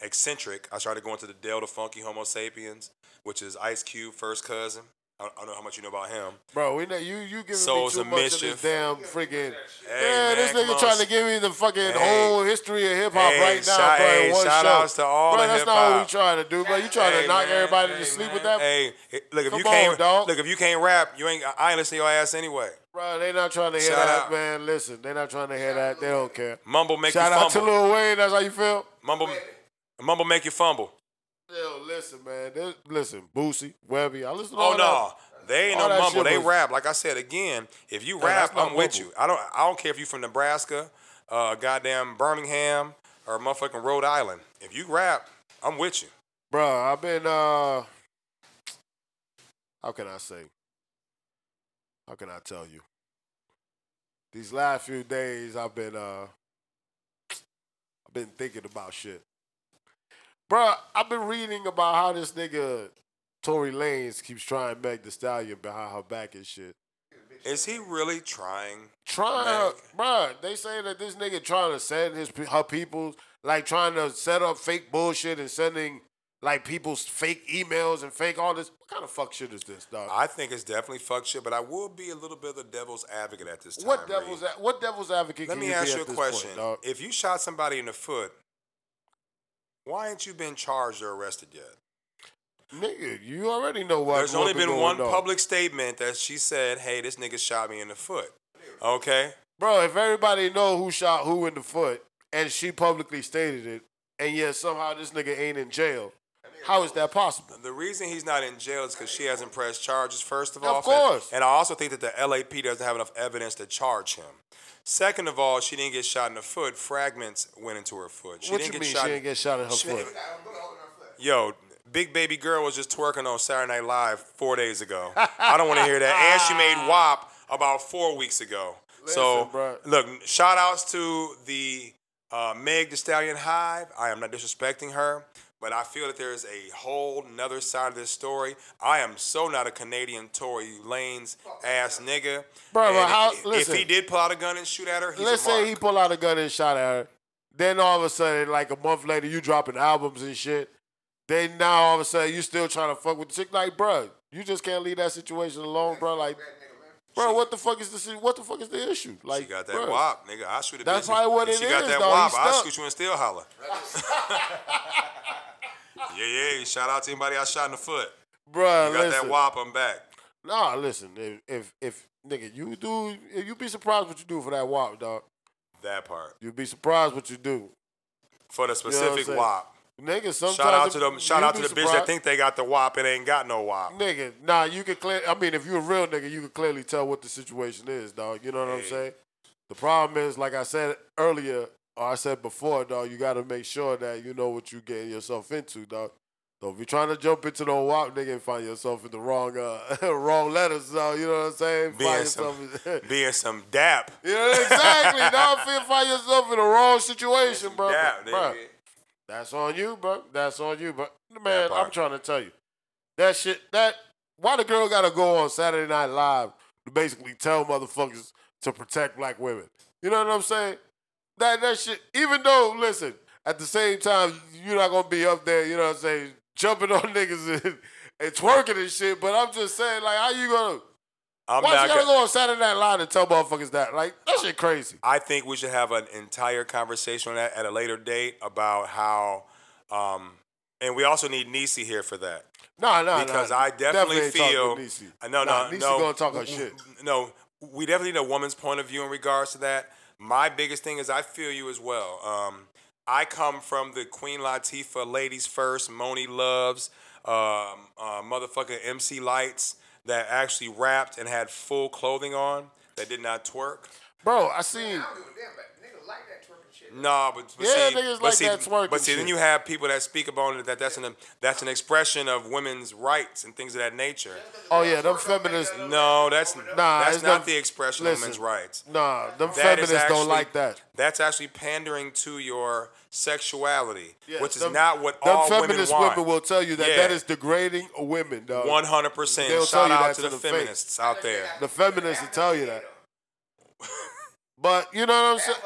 [SPEAKER 4] Eccentric. I started going to the Del tha Funkee Homosapiens, which is Ice Cube first cousin. I I don't know how much you know about him.
[SPEAKER 3] Bro, we know you you giving
[SPEAKER 4] Souls
[SPEAKER 3] me
[SPEAKER 4] of
[SPEAKER 3] too much of
[SPEAKER 4] Mischief.
[SPEAKER 3] this damn freaking.
[SPEAKER 4] Hey,
[SPEAKER 3] yeah, this nigga trying to give me the fucking
[SPEAKER 4] Hey.
[SPEAKER 3] whole history of hip hop
[SPEAKER 4] Hey,
[SPEAKER 3] right now,
[SPEAKER 4] shout-
[SPEAKER 3] bro.
[SPEAKER 4] hey,
[SPEAKER 3] one
[SPEAKER 4] shout
[SPEAKER 3] show.
[SPEAKER 4] outs to all
[SPEAKER 3] bro, that's not what we trying to do, bro. You trying to knock
[SPEAKER 4] man,
[SPEAKER 3] everybody
[SPEAKER 4] hey,
[SPEAKER 3] to sleep
[SPEAKER 4] man.
[SPEAKER 3] with that?
[SPEAKER 4] Hey, look if
[SPEAKER 3] Come
[SPEAKER 4] you can't
[SPEAKER 3] on,
[SPEAKER 4] look if you can't rap, you ain't. I ain't listening to your ass anyway.
[SPEAKER 3] Bro, they not trying to hear
[SPEAKER 4] Shout
[SPEAKER 3] that,
[SPEAKER 4] out.
[SPEAKER 3] man. Listen, they not trying to hear that. They don't care.
[SPEAKER 4] Mumble make
[SPEAKER 3] Shout
[SPEAKER 4] you fumble.
[SPEAKER 3] Shout out to. Lil Wayne. That's how you feel.
[SPEAKER 4] Mumble, mumble make you fumble.
[SPEAKER 3] Yo, listen, man. This, listen, Boosie, Webbie. I listen to
[SPEAKER 4] Oh no, they ain't no mumble. They
[SPEAKER 3] was-
[SPEAKER 4] rap. Like I said again, if you
[SPEAKER 3] No,
[SPEAKER 4] rap, I'm with
[SPEAKER 3] mumble.
[SPEAKER 4] you. I don't. I don't care if you from Nebraska, uh, goddamn Birmingham, or motherfucking Rhode Island. If you rap, I'm with you.
[SPEAKER 3] Bro, I've been, uh, how can I say? How can I tell you? These last few days, I've been, uh, I've been thinking about shit. Bro, I've been reading about how this nigga Tory Lanez keeps trying Meg the Stallion behind her back and shit.
[SPEAKER 4] Is he really trying?
[SPEAKER 3] Trying, bruh. They say that this nigga trying to send his her people, like trying to set up fake bullshit and sending like people's fake emails and fake all this. What kind of fuck shit is this, dog?
[SPEAKER 4] I think it's definitely fuck shit, but I will be a little bit of the devil's advocate at this time.
[SPEAKER 3] what devil's
[SPEAKER 4] Reed.
[SPEAKER 3] what devil's advocate?
[SPEAKER 4] Let me
[SPEAKER 3] you
[SPEAKER 4] ask you a question.
[SPEAKER 3] point,
[SPEAKER 4] if you shot somebody in the foot, why ain't you been charged or arrested yet?
[SPEAKER 3] Nigga, you already know what.
[SPEAKER 4] There's only
[SPEAKER 3] been
[SPEAKER 4] been one
[SPEAKER 3] on.
[SPEAKER 4] public statement that she said, "Hey, this nigga shot me in the foot." Okay,
[SPEAKER 3] Bro, if everybody know who shot who in the foot, and she publicly stated it, and yet somehow this nigga ain't in jail, how is that possible?
[SPEAKER 4] the reason he's not in jail is because she hasn't pressed charges. First of all.
[SPEAKER 3] Of course.
[SPEAKER 4] and I also think that the LAP doesn't have enough evidence to charge him. Second of all, she didn't get shot in the foot. Fragments went into her foot. She
[SPEAKER 3] what
[SPEAKER 4] didn't
[SPEAKER 3] you
[SPEAKER 4] get
[SPEAKER 3] mean
[SPEAKER 4] shot.
[SPEAKER 3] she didn't get shot in her
[SPEAKER 4] She-
[SPEAKER 3] foot?
[SPEAKER 4] Yo, big baby girl was just twerking on Saturday Night Live four days ago. I don't want to hear that. And she made WAP about four weeks ago. so,
[SPEAKER 3] Listen, bruh.
[SPEAKER 4] look, shout outs to the uh, Meg The Stallion Hive. I am not disrespecting her, but I feel that there is a whole nother side of this story. I am so not a Canadian Tory Lanez ass nigga.
[SPEAKER 3] Bro, but how-
[SPEAKER 4] if,
[SPEAKER 3] listen.
[SPEAKER 4] if he did pull out a gun and shoot at her, he's
[SPEAKER 3] Let's
[SPEAKER 4] a
[SPEAKER 3] say he pull out a gun and shot at her. Then all of a sudden, like a month later, you dropping albums and shit. Then now all of a sudden you still trying to fuck with the chick. Like, bro, you just can't leave that situation alone, bro. Like, bro.
[SPEAKER 4] She-
[SPEAKER 3] what the fuck is the si- what the fuck is the issue? Like,
[SPEAKER 4] She got that
[SPEAKER 3] bro,
[SPEAKER 4] wop, nigga. I shoot a
[SPEAKER 3] That's
[SPEAKER 4] bitch.
[SPEAKER 3] probably what
[SPEAKER 4] if
[SPEAKER 3] it
[SPEAKER 4] she got that
[SPEAKER 3] dog.
[SPEAKER 4] wop, I'll
[SPEAKER 3] stuck.
[SPEAKER 4] shoot you and still holler. yeah, yeah. Shout out to anybody I shot in the foot.
[SPEAKER 3] Bruh,
[SPEAKER 4] You got
[SPEAKER 3] listen.
[SPEAKER 4] that wop, I'm back.
[SPEAKER 3] Nah, listen. If, if if nigga, you do, if you be surprised what you do for that wop, dog.
[SPEAKER 4] That part.
[SPEAKER 3] You'd be surprised what you do,
[SPEAKER 4] For the specific
[SPEAKER 3] saying?
[SPEAKER 4] wop.
[SPEAKER 3] nigga. Sometimes
[SPEAKER 4] Shout out to them. Shout out to the bitch that think they got the wop and ain't got no wop.
[SPEAKER 3] Nigga, nah, you can clear. I mean, if you're a real nigga, you can clearly tell what the situation is, dog. You know what I'm saying? The problem is, like I said earlier, I said before, dog. You got to make sure that you know what you're getting yourself into, dog. So if you're trying to jump into the WAP, nigga, and find yourself in the wrong, uh, wrong letters, dog. You know what I'm saying?
[SPEAKER 4] Being
[SPEAKER 3] find
[SPEAKER 4] some,
[SPEAKER 3] yourself.
[SPEAKER 4] being some dap.
[SPEAKER 3] yeah, exactly. Feel find yourself in the wrong situation, bro.
[SPEAKER 4] Dap, nigga.
[SPEAKER 3] that's on you, bro. That's on you, but man. I'm trying to tell you that shit. That why the girl got to go on Saturday Night Live to basically tell motherfuckers to protect black women. You know what I'm saying? That that shit. Even though, listen, at the same time, you're not gonna be up there. You know what I'm saying? Jumping on niggas and, and twerking and shit. But I'm just saying, like, how you gonna?
[SPEAKER 4] I'm
[SPEAKER 3] why you gotta
[SPEAKER 4] gonna-
[SPEAKER 3] go on Saturday Night Live and tell motherfuckers that? Like, that shit crazy.
[SPEAKER 4] I think we should have an entire conversation on that at a later date about how, um, and we also need Nisi here for that.
[SPEAKER 3] Nah, nah,
[SPEAKER 4] because. I definitely,
[SPEAKER 3] talking
[SPEAKER 4] feel
[SPEAKER 3] Niecy.
[SPEAKER 4] Uh, no,
[SPEAKER 3] Nah,
[SPEAKER 4] no,
[SPEAKER 3] Niecy
[SPEAKER 4] no.
[SPEAKER 3] gonna talk her shit.
[SPEAKER 4] No, we definitely need a woman's point of view in regards to that. My biggest thing is I feel you as well. Um, I come from the Queen Latifah ladies first, Monie Loves, um, uh, motherfucking MC Lytes that actually rapped and had full clothing on that did not twerk.
[SPEAKER 3] Bro, I
[SPEAKER 5] I
[SPEAKER 3] seen.
[SPEAKER 5] don't shit.
[SPEAKER 4] No, but, but
[SPEAKER 3] Yeah,
[SPEAKER 4] see,
[SPEAKER 3] niggas
[SPEAKER 4] but
[SPEAKER 3] like
[SPEAKER 4] see,
[SPEAKER 3] that twerking
[SPEAKER 4] But see, then you have people that speak about it that that's an that's an expression of women's rights and things of that nature.
[SPEAKER 3] Oh yeah, them feminists.
[SPEAKER 4] No, that's
[SPEAKER 3] Nah,
[SPEAKER 4] that's not
[SPEAKER 3] not-
[SPEAKER 4] the expression of women's rights.
[SPEAKER 3] Nah, them
[SPEAKER 4] That is
[SPEAKER 3] feminists don't like that.
[SPEAKER 4] That's actually pandering to your sexuality,
[SPEAKER 3] Yeah,
[SPEAKER 4] which is
[SPEAKER 3] them-
[SPEAKER 4] not what
[SPEAKER 3] them
[SPEAKER 4] all women
[SPEAKER 3] feminist
[SPEAKER 4] want.
[SPEAKER 3] women will tell you that
[SPEAKER 4] Yeah.
[SPEAKER 3] that is degrading women, dog.
[SPEAKER 4] One hundred percent.
[SPEAKER 3] They'll tell
[SPEAKER 4] Shout
[SPEAKER 3] you
[SPEAKER 4] out
[SPEAKER 3] that
[SPEAKER 4] to
[SPEAKER 3] to
[SPEAKER 4] the,
[SPEAKER 3] the face.
[SPEAKER 4] feminists out there.
[SPEAKER 3] The feminists will tell you that. But you know what I'm saying?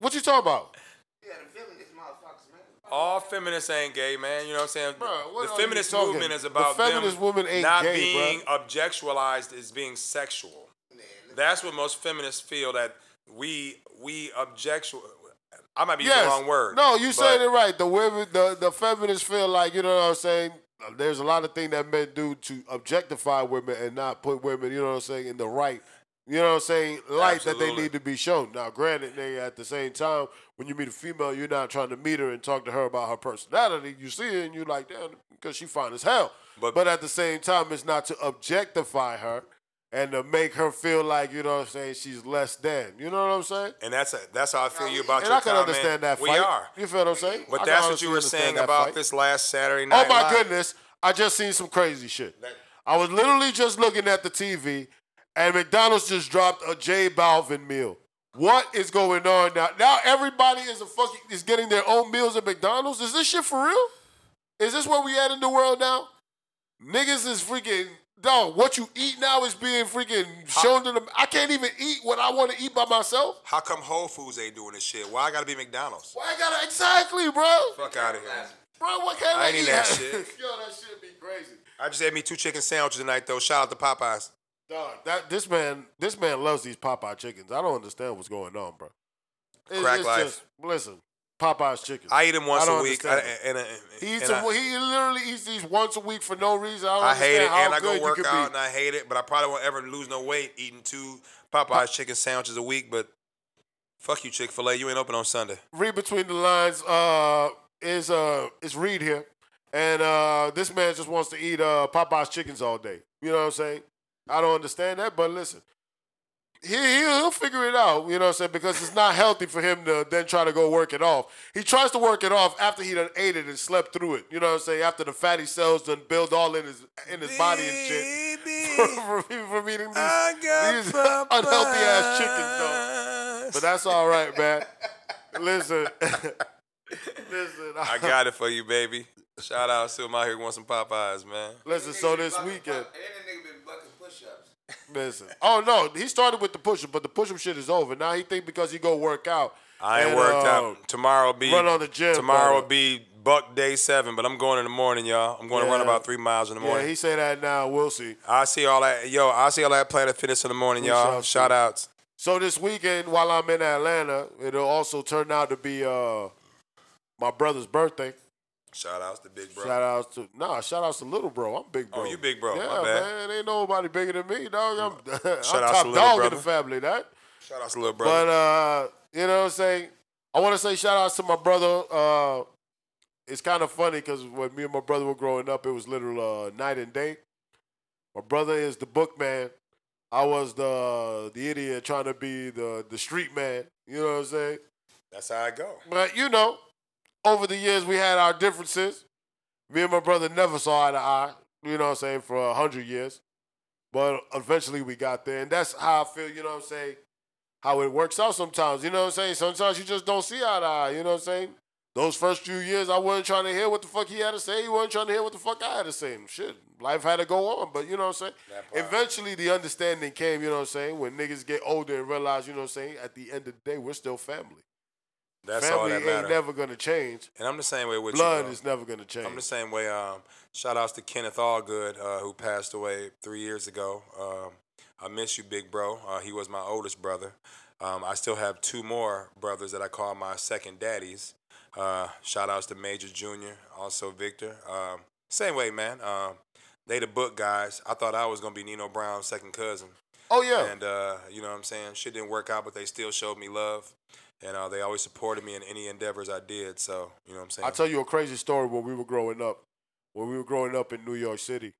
[SPEAKER 3] What you talking about?
[SPEAKER 5] Yeah, the feminist motherfuckers, man.
[SPEAKER 4] All feminists ain't gay, man. You know what I'm saying?
[SPEAKER 3] What
[SPEAKER 4] the feminist movement is
[SPEAKER 3] The
[SPEAKER 4] about
[SPEAKER 3] feminist
[SPEAKER 4] them
[SPEAKER 3] woman ain't
[SPEAKER 4] not
[SPEAKER 3] gay,
[SPEAKER 4] being objectualized as being sexual. That's what most feminists feel that we we objectual. I might be using
[SPEAKER 3] Yes.
[SPEAKER 4] the wrong word.
[SPEAKER 3] No, you saying it right. The women, the the feminists feel like you know what I'm saying. There's a lot of things that men do to objectify women and not put women, you know what I'm saying, in the right, you know what I'm saying, light that they need to be shown. Now, granted, nigga, at the same time, when you meet a female, you're not trying to meet her and talk to her about her personality. You see her and you're like, damn, because she fine as hell.
[SPEAKER 4] But-
[SPEAKER 3] But, at the same time, it's not to objectify her and to make her feel like, you know what I'm saying, she's less than. You know what I'm saying?
[SPEAKER 4] And that's a, that's how I feel you about
[SPEAKER 3] And
[SPEAKER 4] your
[SPEAKER 3] I can
[SPEAKER 4] comment.
[SPEAKER 3] understand that
[SPEAKER 4] We are.
[SPEAKER 3] You feel what I'm saying?
[SPEAKER 4] But
[SPEAKER 3] can
[SPEAKER 4] that's what you were saying about
[SPEAKER 3] fight.
[SPEAKER 4] this last Saturday
[SPEAKER 3] oh,
[SPEAKER 4] night.
[SPEAKER 3] Oh my
[SPEAKER 4] Live.
[SPEAKER 3] goodness. I just seen some crazy shit. I was literally just looking at the TV and McDonald's just dropped a J Balvin meal. What is going on now? Now everybody is a fucking is getting their own meals at McDonald's. Is this shit for real? Is this where we at in the world now? Niggas is freaking dog. What you eat now is being freaking shown to them. I can't even eat what I want to eat by myself.
[SPEAKER 4] How come Whole Foods ain't doing this shit? Why I gotta be McDonald's?
[SPEAKER 3] Why I gotta exactly, bro?
[SPEAKER 4] Fuck out of here.
[SPEAKER 3] Bro, what can
[SPEAKER 4] I
[SPEAKER 3] I,
[SPEAKER 4] ain't
[SPEAKER 3] eat?
[SPEAKER 4] eat that shit.
[SPEAKER 3] Yo, that shit be crazy.
[SPEAKER 4] I just had me two chicken sandwiches tonight though. Shout out to Popeyes.
[SPEAKER 3] Dog, that this man, this man loves these Popeye chickens. I don't understand what's going on, bro. It's,
[SPEAKER 4] Crack
[SPEAKER 3] it's
[SPEAKER 4] life.
[SPEAKER 3] Just, listen, Popeye's chicken.
[SPEAKER 4] I eat them once a week. I-
[SPEAKER 3] it.
[SPEAKER 4] and, and,
[SPEAKER 3] he eats
[SPEAKER 4] and
[SPEAKER 3] them,
[SPEAKER 4] I,
[SPEAKER 3] he literally eats these once a week for no reason. I don't
[SPEAKER 4] I hate it, and I go work out, and I hate it. But I probably won't ever lose no weight eating two Popeyes chicken sandwiches a week. But fuck you, Chick Fil A. You ain't open on Sunday.
[SPEAKER 3] Read between the lines. Uh, is uh, is Reed here, and uh, this man just wants to eat uh Popeye's chickens all day. You know what I'm saying? I don't understand that, but listen. He, he'll, he'll figure it out, you know what I'm saying? Because it's not healthy for him to then try to go work it off. He tries to work it off after he done ate it and slept through it. You know what I'm saying? After the fatty cells done build all in his in his body and shit. from, from eating these, these unhealthy ass chickens, though. But that's all right, man. Listen. listen.
[SPEAKER 4] I got it for you, baby. Shout out to him out here who wants some Popeyes, man.
[SPEAKER 3] Listen, so this
[SPEAKER 5] Bucking-
[SPEAKER 3] weekend.
[SPEAKER 5] And then the nigga been bucking push-ups.
[SPEAKER 3] Listen. Oh no, he started with the push up, but the push up shit is over. Now he think because he go work out.
[SPEAKER 4] I ain't
[SPEAKER 3] and,
[SPEAKER 4] worked
[SPEAKER 3] uh,
[SPEAKER 4] out. Tomorrow will be
[SPEAKER 3] run on the gym,
[SPEAKER 4] Tomorrow
[SPEAKER 3] brother.
[SPEAKER 4] will be buck day seven, but I'm going in the morning, y'all. I'm going to run about three miles in the morning.
[SPEAKER 3] Yeah, he say that now. We'll see.
[SPEAKER 4] I see all that, yo. I see all that Planet Fitness in the morning,
[SPEAKER 3] We
[SPEAKER 4] y'all. Shout outs.
[SPEAKER 3] So this weekend, while I'm in Atlanta, it'll also turn out to be uh my brother's birthday.
[SPEAKER 4] Shout outs to Big Bro.
[SPEAKER 3] Shout outs to nah, shout outs to little bro. I'm big bro.
[SPEAKER 4] Oh, you big bro.
[SPEAKER 3] Yeah,
[SPEAKER 4] My bad.
[SPEAKER 3] man. Ain't nobody bigger than me, dog. I'm, I'm top
[SPEAKER 4] to
[SPEAKER 3] dog in the family, that.
[SPEAKER 4] Shout outs to little Bro.
[SPEAKER 3] But uh, you know what I'm saying? I want to say shout outs to my brother. Uh, it's kind of funny because when me and my brother were growing up, it was literal uh, night and day. My brother is the bookman. I was the the idiot trying to be the the street man. You know what I'm saying?
[SPEAKER 4] That's how I go.
[SPEAKER 3] But you know, over the years we had our differences. Me and my brother never saw eye to eye. You know what I'm saying for a hundred years, but eventually we got there, and that's how I feel. You know what I'm saying? How it works out sometimes. You know what I'm saying? Sometimes you just don't see eye to eye. You know what I'm saying? Those first few years, I wasn't trying to hear what the fuck he had to say. He wasn't trying to hear what the fuck I had to say. Shit, life had to go on. But you know what I'm saying? Eventually, the understanding came. You know what I'm saying? When niggas get older and realize, you know what I'm saying? At the end of the day, we're still family.
[SPEAKER 4] That's all
[SPEAKER 3] family
[SPEAKER 4] that
[SPEAKER 3] ain't never gonna change.
[SPEAKER 4] and I'm the same way with
[SPEAKER 3] Blood
[SPEAKER 4] you. bro.
[SPEAKER 3] is never gonna change.
[SPEAKER 4] I'm the same way. Um, shout outs to Kenneth Allgood, uh, who passed away three years ago. Um, I miss you, big bro. Uh, he was my oldest brother. Um, I still have two more brothers that I call my second daddies. Uh, shout outs to Major Jr., also Victor. Um, same way, man. Um, they the book guys. I thought I was gonna be Nino Brown's second cousin.
[SPEAKER 3] oh yeah.
[SPEAKER 4] And uh, you know what I'm saying? Shit didn't work out, but they still showed me love. And uh, they always supported me in any endeavors I did. So, you know what I'm saying?
[SPEAKER 3] I'll tell you a crazy story when we were growing up. When we were growing up in New York City,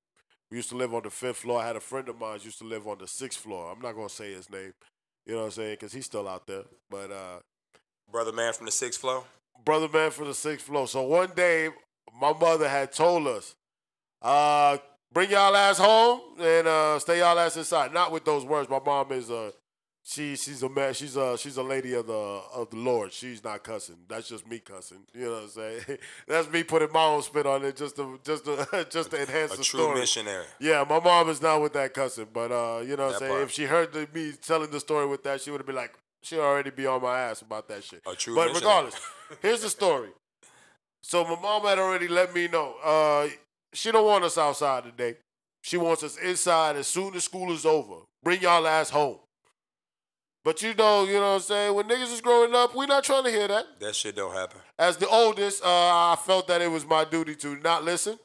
[SPEAKER 3] we used to live on the fifth floor. I had a friend of mine who used to live on the sixth floor. I'm not gonna say his name. You know what I'm saying? Because he's still out there. But uh,
[SPEAKER 4] Brother man from the sixth floor.
[SPEAKER 3] brother man from the sixth floor. So one day, my mother had told us, uh, bring y'all ass home and uh, stay y'all ass inside. Not with those words. My mom is uh, she she's a man. She's a she's a lady of the of the Lord. She's not cussing. That's just me cussing. You know what I'm saying? That's me putting my own spin on it just to just to just to enhance
[SPEAKER 4] A
[SPEAKER 3] the
[SPEAKER 4] true
[SPEAKER 3] story.
[SPEAKER 4] missionary.
[SPEAKER 3] Yeah, my mom is not with that cussing, but uh, you know what I'm saying?
[SPEAKER 4] part.
[SPEAKER 3] If she heard the, me telling the story with that, she would have been like, she already be on my ass about that shit.
[SPEAKER 4] A true
[SPEAKER 3] but
[SPEAKER 4] missionary.
[SPEAKER 3] regardless, here's the story. So my mom had already let me know. Uh, she don't want us outside today. She wants us inside as soon as school is over. Bring y'all ass home. But you know, you know what I'm saying? When niggas is growing up, we not trying to hear that.
[SPEAKER 4] That shit don't happen.
[SPEAKER 3] As the oldest, uh, I felt that it was my duty to not listen.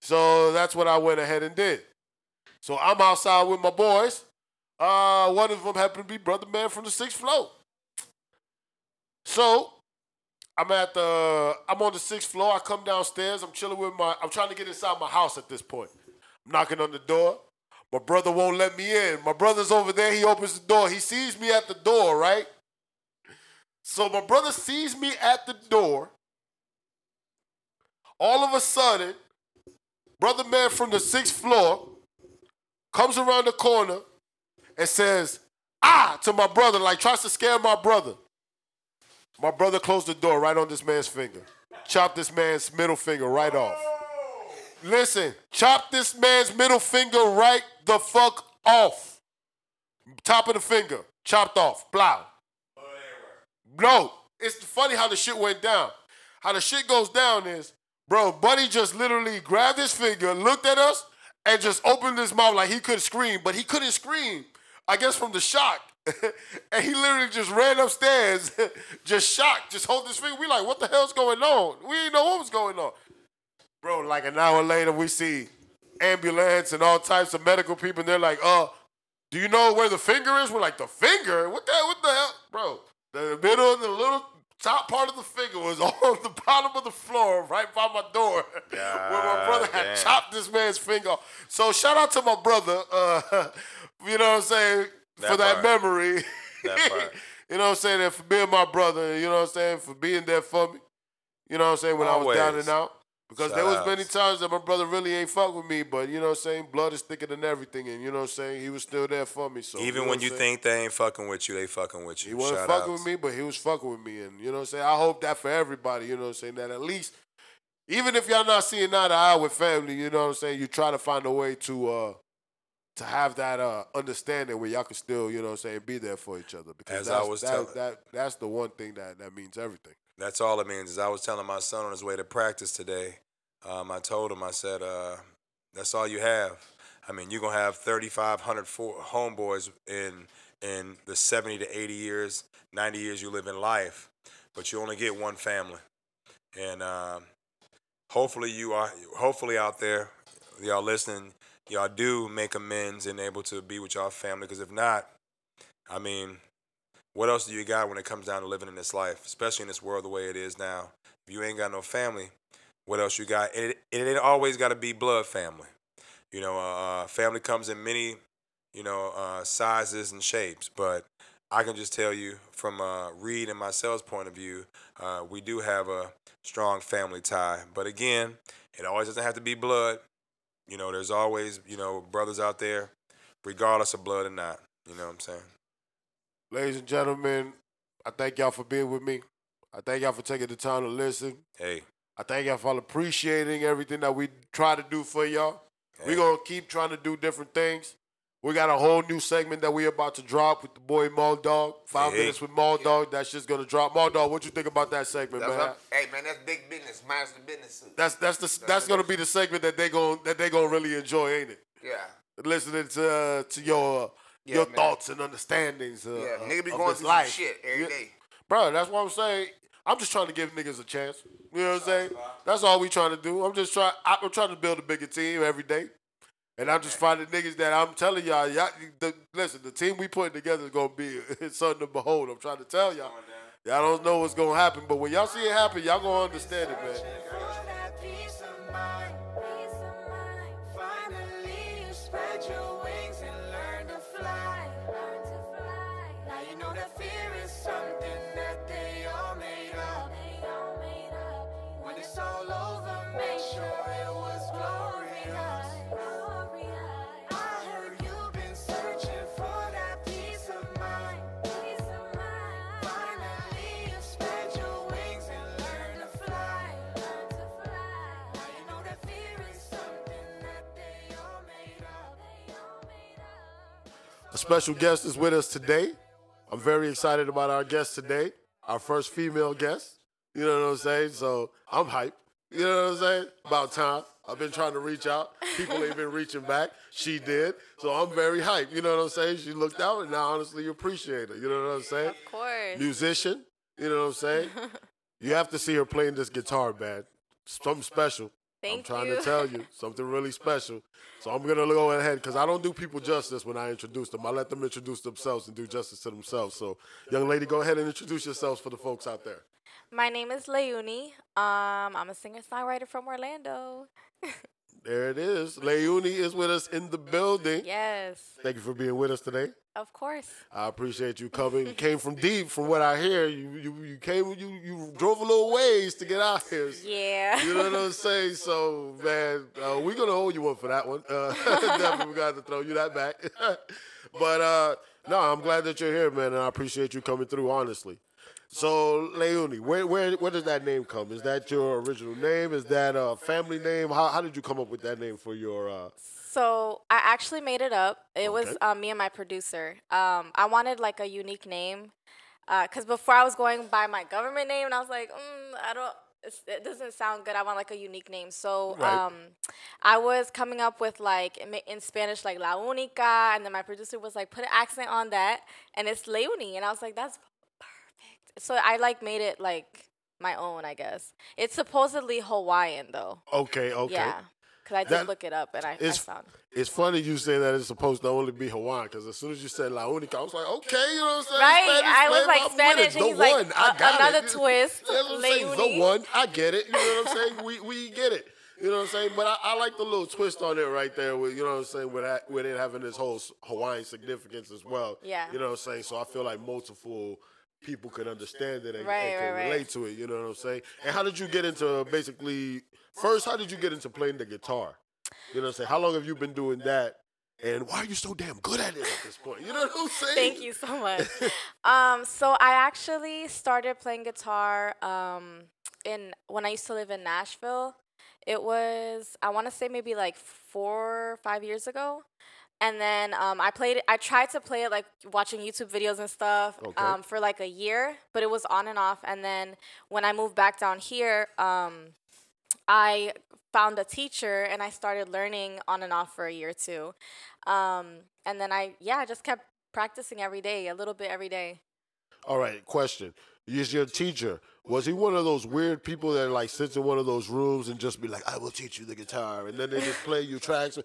[SPEAKER 3] So that's what I went ahead and did. So I'm outside with my boys. Uh, one of them happened to be Brother Man from the sixth floor. So I'm at the I'm on the sixth floor. I come downstairs. I'm chilling with my I'm trying to get inside my house at this point. I'm knocking on the door. My brother won't let me in. My brother's over there. He opens the door. He sees me at the door, right? So my brother sees me at the door. All of a sudden, brother man from the sixth floor comes around the corner and says, ah, to my brother, like tries to scare my brother. My brother closed the door right on this man's finger. Chopped this man's middle finger right off. Listen, chop this man's middle finger right the fuck off. Top of the finger, chopped off. Blow. No, it's funny how the shit went down. How the shit goes down is, bro, Buddy just literally grabbed his finger, looked at us, and just opened his mouth like he could scream, but he couldn't scream. I guess from the shock. and he literally just ran upstairs, just shocked, just hold his finger. We like, what the hell's going on? We didn't know what was going on. Bro, like an hour later, we see ambulance and all types of medical people, and they're like, uh, do you know where the finger is? We're like, the finger? What the, what the hell? Bro, the middle, the little top part of the finger was on the bottom of the floor right by my door where my brother had
[SPEAKER 4] damn.
[SPEAKER 3] chopped this man's finger off. So shout out to my brother, uh, you know what I'm saying, for that
[SPEAKER 4] That
[SPEAKER 3] memory.
[SPEAKER 4] That part.
[SPEAKER 3] you know what I'm saying, and for being my brother, you know what I'm saying, for being there for me. You know what I'm saying, when I was down and out. Because
[SPEAKER 4] Shout
[SPEAKER 3] there was
[SPEAKER 4] outs.
[SPEAKER 3] many times that my brother really ain't fuck with me, but you know what I'm saying, blood is thicker than everything, and you know what I'm saying, he was still there for me. So
[SPEAKER 4] Even
[SPEAKER 3] know
[SPEAKER 4] when you
[SPEAKER 3] saying?
[SPEAKER 4] think they ain't fucking with you, they fucking with you.
[SPEAKER 3] He wasn't
[SPEAKER 4] Shout
[SPEAKER 3] fucking
[SPEAKER 4] outs.
[SPEAKER 3] with me, but he was fucking with me. And you know what I'm saying? I hope that for everybody, you know what I'm saying, that at least, even if y'all not seeing eye to eye with family, you know what I'm saying, you try to find a way to uh to have that uh understanding where y'all can still, you know what I'm saying, be there for each other. Because
[SPEAKER 4] As I
[SPEAKER 3] that's,
[SPEAKER 4] was
[SPEAKER 3] that,
[SPEAKER 4] telling-
[SPEAKER 3] that that's the one thing that, that means everything.
[SPEAKER 4] That's all it means. As I was telling my son on his way to practice today, um, I told him, I said, uh, that's all you have. I mean, you're gonna have 3,500 homeboys in in the 70 to 80 years, 90 years you live in life, but you only get one family. And um, hopefully you are, hopefully out there, y'all listening, y'all do make amends and able to be with y'all family. Because if not, I mean, what else do you got when it comes down to living in this life, especially in this world the way it is now? If you ain't got no family, what else you got? It, it ain't always got to be blood family. You know, uh, family comes in many, you know, uh, sizes and shapes. But I can just tell you from uh, Reed and myself's point of view, uh, we do have a strong family tie. But again, it always doesn't have to be blood. You know, there's always, you know, brothers out there, regardless of blood or not. You know what I'm saying?
[SPEAKER 3] Ladies and gentlemen, I thank y'all for being with me. I thank y'all for taking the time to listen.
[SPEAKER 4] Hey,
[SPEAKER 3] I thank y'all for appreciating everything that we try to do for y'all. We're gonna keep trying to do different things. We got a whole new segment that we about to drop with the boy Maul Dog. Five
[SPEAKER 4] Hey.
[SPEAKER 3] minutes with Maul Dog. That's just gonna drop. Maul Dog, what you think about that segment,
[SPEAKER 5] That's
[SPEAKER 3] man?
[SPEAKER 5] what, hey man, that's big business. Mine's the business.
[SPEAKER 3] That's that's the that's gonna be the segment that they gon' that they gonna really enjoy, ain't it?
[SPEAKER 5] yeah.
[SPEAKER 3] Listening to uh, to your uh,
[SPEAKER 5] Yeah,
[SPEAKER 3] your
[SPEAKER 5] man.
[SPEAKER 3] thoughts and understandings. Uh,
[SPEAKER 5] Yeah. Nigga be going through
[SPEAKER 3] life.
[SPEAKER 5] shit every
[SPEAKER 3] Yeah.
[SPEAKER 5] day.
[SPEAKER 3] Bro, that's what I'm saying. I'm just trying to give niggas a chance. You know what I'm saying? That's all we trying to do. I'm just trying. I'm trying to build a bigger team every day, and I'm just finding niggas that I'm telling y'all. Y'all, the, listen, the team we putting together is gonna be it's something to behold. I'm trying to tell y'all. Y'all don't know what's gonna happen, but when y'all see it happen, y'all gonna understand it, man. Special guest is with us today. I'm very excited about our guest today. Our first female guest. You know what I'm saying? So I'm hyped. You know what I'm saying? About time. I've been trying to reach out. People ain't been reaching back. She did. So I'm very hyped. You know what I'm saying? She looked out and I honestly appreciate her. You know what I'm saying?
[SPEAKER 6] Of course.
[SPEAKER 3] Musician. You know what I'm saying? You have to see her playing this guitar, man. Something special. I'm trying
[SPEAKER 6] you.
[SPEAKER 3] to tell you something really special. So I'm gonna go ahead because I don't do people justice when I introduce them. I let them introduce themselves and do justice to themselves. So, young lady, go ahead and introduce yourselves for the folks out there.
[SPEAKER 6] My name is Launi. Um, I'm a singer songwriter from Orlando.
[SPEAKER 3] There it is. Launi is with us in the building.
[SPEAKER 6] Yes,
[SPEAKER 3] Thank you for being with us today.
[SPEAKER 6] of course.
[SPEAKER 3] I appreciate you coming. You came from deep, from what I hear. You you you came you you drove a little ways to get out here.
[SPEAKER 6] Yeah.
[SPEAKER 3] You know what I'm saying? So, man, uh, we're gonna owe you one for that one. Uh, definitely, we got to throw you that back. but uh, no, I'm glad that you're here, man, and I appreciate you coming through. Honestly. So, Launi, where where where does that name come? Is that your original name? Is that a family name? How how did you come up with that name for your? Uh,
[SPEAKER 6] So I actually made it up. It was
[SPEAKER 3] Okay.
[SPEAKER 6] um, me and my producer. Um, I wanted like a unique name, because before I was going by my government name, and I was like, mm, I don't. It doesn't sound good. I want like a unique name. So
[SPEAKER 3] Right.
[SPEAKER 6] um, I was coming up with like in, Spanish like La Única, and then my producer was like, put an accent on that, and it's Launi, and I was like, that's. So I like made it like my own, I guess. It's supposedly Hawaiian though.
[SPEAKER 3] okay, okay.
[SPEAKER 6] Yeah. Cause I did
[SPEAKER 3] That-
[SPEAKER 6] look it up and I, I
[SPEAKER 3] It's
[SPEAKER 6] found.
[SPEAKER 3] it's funny you say that it's supposed to only be Hawaiian because as soon as you said La Única, I was like, okay, you know what I'm saying?
[SPEAKER 6] Right,
[SPEAKER 3] Spanish
[SPEAKER 6] I was like
[SPEAKER 3] I'm
[SPEAKER 6] Spanish,
[SPEAKER 3] it. The
[SPEAKER 6] he's like,
[SPEAKER 3] one, I
[SPEAKER 6] "A-
[SPEAKER 3] got
[SPEAKER 6] another
[SPEAKER 3] it.
[SPEAKER 6] twist,
[SPEAKER 3] I'm saying. The one, I get it. You know what I'm saying? We we get it. You know what I'm saying? But I, I like the little twist on it right there with you know what I'm saying with that, with it having this whole Hawaiian significance as well.
[SPEAKER 6] Yeah.
[SPEAKER 3] You know what I'm saying? So I feel like multiple people could understand it and,
[SPEAKER 6] Right,
[SPEAKER 3] and can
[SPEAKER 6] right, right.
[SPEAKER 3] relate to it. You know what I'm saying? And how did you get into basically first? How did you get into playing the guitar? You know what I'm saying? How long have you been doing that? And why are you so damn good at it at this point? You know what I'm saying?
[SPEAKER 6] Thank you so much. um, so I actually started playing guitar um, in when I used to live in Nashville. It was I want to say maybe like four or five years ago, and then um, I played it. I tried to play it like watching YouTube videos and stuff
[SPEAKER 3] Okay.
[SPEAKER 6] um, for like a year, but it was on and off. And then when I moved back down here, um, I found a teacher and I started learning on and off for a year or two. Um, and then I, yeah, I just kept practicing every day, a little bit every day.
[SPEAKER 3] All right, question. Is your teacher, was he one of those weird people that like sits in one of those rooms and just be like, I will teach you the guitar, and then they just play you tracks, and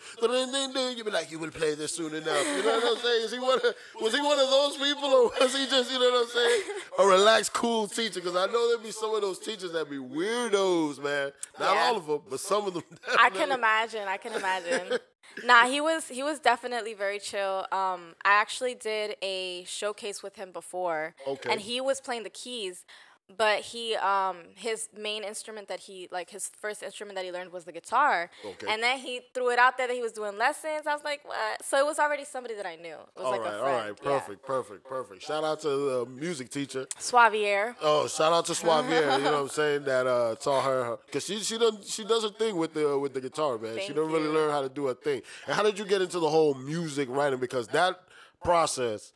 [SPEAKER 3] then you be like, you will play this soon enough. You know what I'm saying? Is he one of, was he one of those people, or was he just, you know what I'm saying, a relaxed, cool teacher? Because I know there be some of those teachers that be weirdos, man. Not
[SPEAKER 6] Yeah.
[SPEAKER 3] all of them, but some of them.
[SPEAKER 6] I can imagine. I can imagine. nah, he was he was definitely very chill. Um, I actually did a showcase with him before,
[SPEAKER 3] Okay.
[SPEAKER 6] and he was playing the keys. But he, um, his main instrument that he like his first instrument that he learned was the guitar,
[SPEAKER 3] Okay.
[SPEAKER 6] and then he threw it out there that he was doing lessons. I was like, what? So it was already somebody that I knew. It was
[SPEAKER 3] All
[SPEAKER 6] like
[SPEAKER 3] right,
[SPEAKER 6] a
[SPEAKER 3] all right,
[SPEAKER 6] yeah.
[SPEAKER 3] perfect, perfect, perfect. Shout out to the music teacher.
[SPEAKER 6] Suavier.
[SPEAKER 3] Oh, shout out to Suavier, you know what I'm saying? That uh, taught her because she she does she does her thing with the with the guitar, man. she
[SPEAKER 6] Thank
[SPEAKER 3] don't really
[SPEAKER 6] you.
[SPEAKER 3] learn how to do her thing. And how did you get into the whole music writing? Because that process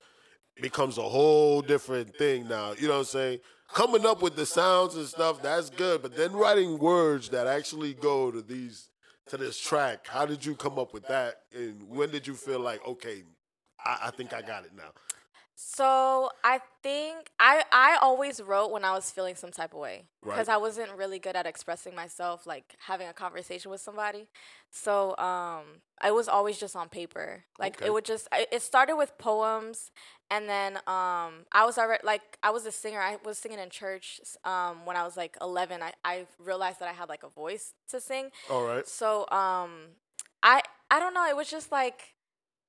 [SPEAKER 3] becomes a whole different thing now. You know what I'm saying? Coming up with the sounds and stuff, that's good. But then writing words that actually go to these to this track, how did you come up with that? And when did you feel like, okay, I, I think I got it now?
[SPEAKER 6] So I think I I always wrote when I was feeling some type of way because
[SPEAKER 3] Right.
[SPEAKER 6] I wasn't really good at expressing myself, like having a conversation with somebody. So um, I was always just on paper. Like
[SPEAKER 3] Okay.
[SPEAKER 6] it would just it started with poems, and then um, I was already like I was a singer. I was singing in church um, when I was like 11. I I realized that I had like a voice to sing.
[SPEAKER 3] All right.
[SPEAKER 6] So um, I I don't know. It was just like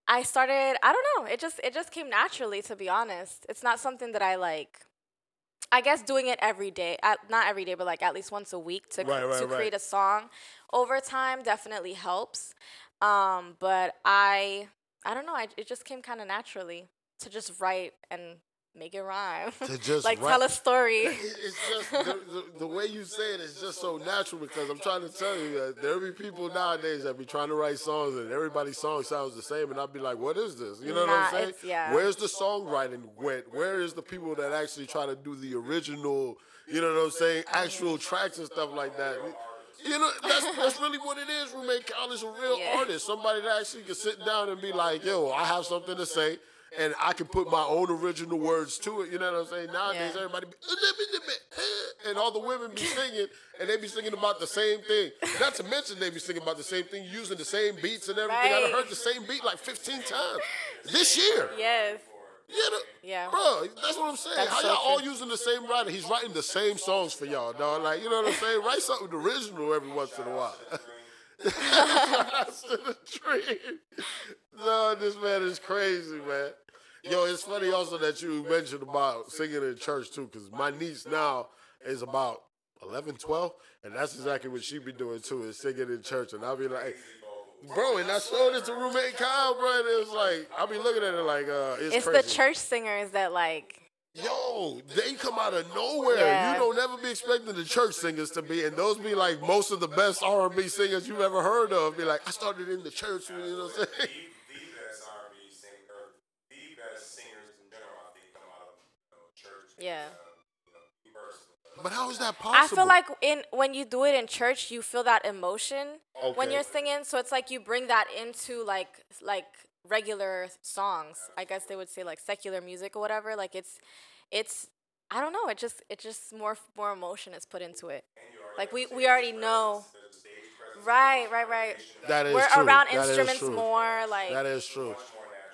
[SPEAKER 6] I started. I don't know. It just it just came naturally. To be honest, it's not something that I like. I guess doing it every day, not every day, but like at least once a week to
[SPEAKER 3] Right, right,
[SPEAKER 6] to
[SPEAKER 3] right.
[SPEAKER 6] create a song over time definitely helps. Um, but I I don't know. I, it just came kind of naturally to just write and make it rhyme.
[SPEAKER 3] To just
[SPEAKER 6] like
[SPEAKER 3] write-
[SPEAKER 6] tell a story.
[SPEAKER 3] It's just the, the, the way you say it is just so natural because I'm trying to tell you that there be people nowadays that be trying to write songs and everybody's song sounds the same and I'll be like, what is this? You know what I'm saying?
[SPEAKER 6] yeah.
[SPEAKER 3] Where's the songwriting went? Where is the people that actually try to do the original, you know what I'm saying, actual tracks and stuff like that? You know, that's that's really what it is. Roommate Kyle is a real
[SPEAKER 6] Yeah.
[SPEAKER 3] artist. Somebody that actually can sit down and be like, yo, I have something to say. And I can put my own original words to it. You know what I'm saying? Nowadays,
[SPEAKER 6] Yeah.
[SPEAKER 3] everybody be, and all the women be singing, and they be singing about the same thing. Not to mention they be singing about the same thing, using the same beats and everything. I
[SPEAKER 6] Right.
[SPEAKER 3] heard the same beat like 15 times this year.
[SPEAKER 6] yes.
[SPEAKER 3] You know,
[SPEAKER 6] Yeah.
[SPEAKER 3] bro, that's what I'm saying.
[SPEAKER 6] That's
[SPEAKER 3] How
[SPEAKER 6] so
[SPEAKER 3] y'all all using the same writer? He's writing the same songs for y'all, dog. Like, you know what I'm saying? Write something original every once in a while. The dream. No, this man is crazy, man. Yo, it's funny also that you mentioned about singing in church too, because my niece now is about 11, 12, and that's exactly what she be doing too, is singing in church. And I'll be like, bro, and I showed it to roommate Kyle, bro, and it was like, I'll be looking at it like, uh, it's,
[SPEAKER 6] It's
[SPEAKER 3] crazy.
[SPEAKER 6] the church singers that like
[SPEAKER 3] Yo, they come out of nowhere.
[SPEAKER 6] Yeah.
[SPEAKER 3] You don't ever be expecting the church singers to be, and those be like most of the best R and B singers you've ever heard of. Be like, I started in the church. You know what I'm saying?
[SPEAKER 7] The, the best R&B singer, or the best singers in general, I think, come out of you know, church.
[SPEAKER 6] Yeah.
[SPEAKER 7] You know, be personal.
[SPEAKER 3] But how is that possible?
[SPEAKER 6] I feel like in when you do it in church, you feel that emotion when you're singing. So it's like you bring that into like like regular songs. I guess they would say like secular music or whatever. Like it's it's I don't know. It just it just more more emotion is put into it. Like we we already know. Right, right, right.
[SPEAKER 3] that is
[SPEAKER 6] We're
[SPEAKER 3] true.
[SPEAKER 6] around
[SPEAKER 3] That is
[SPEAKER 6] instruments
[SPEAKER 3] true.
[SPEAKER 6] more. Like
[SPEAKER 3] That is true.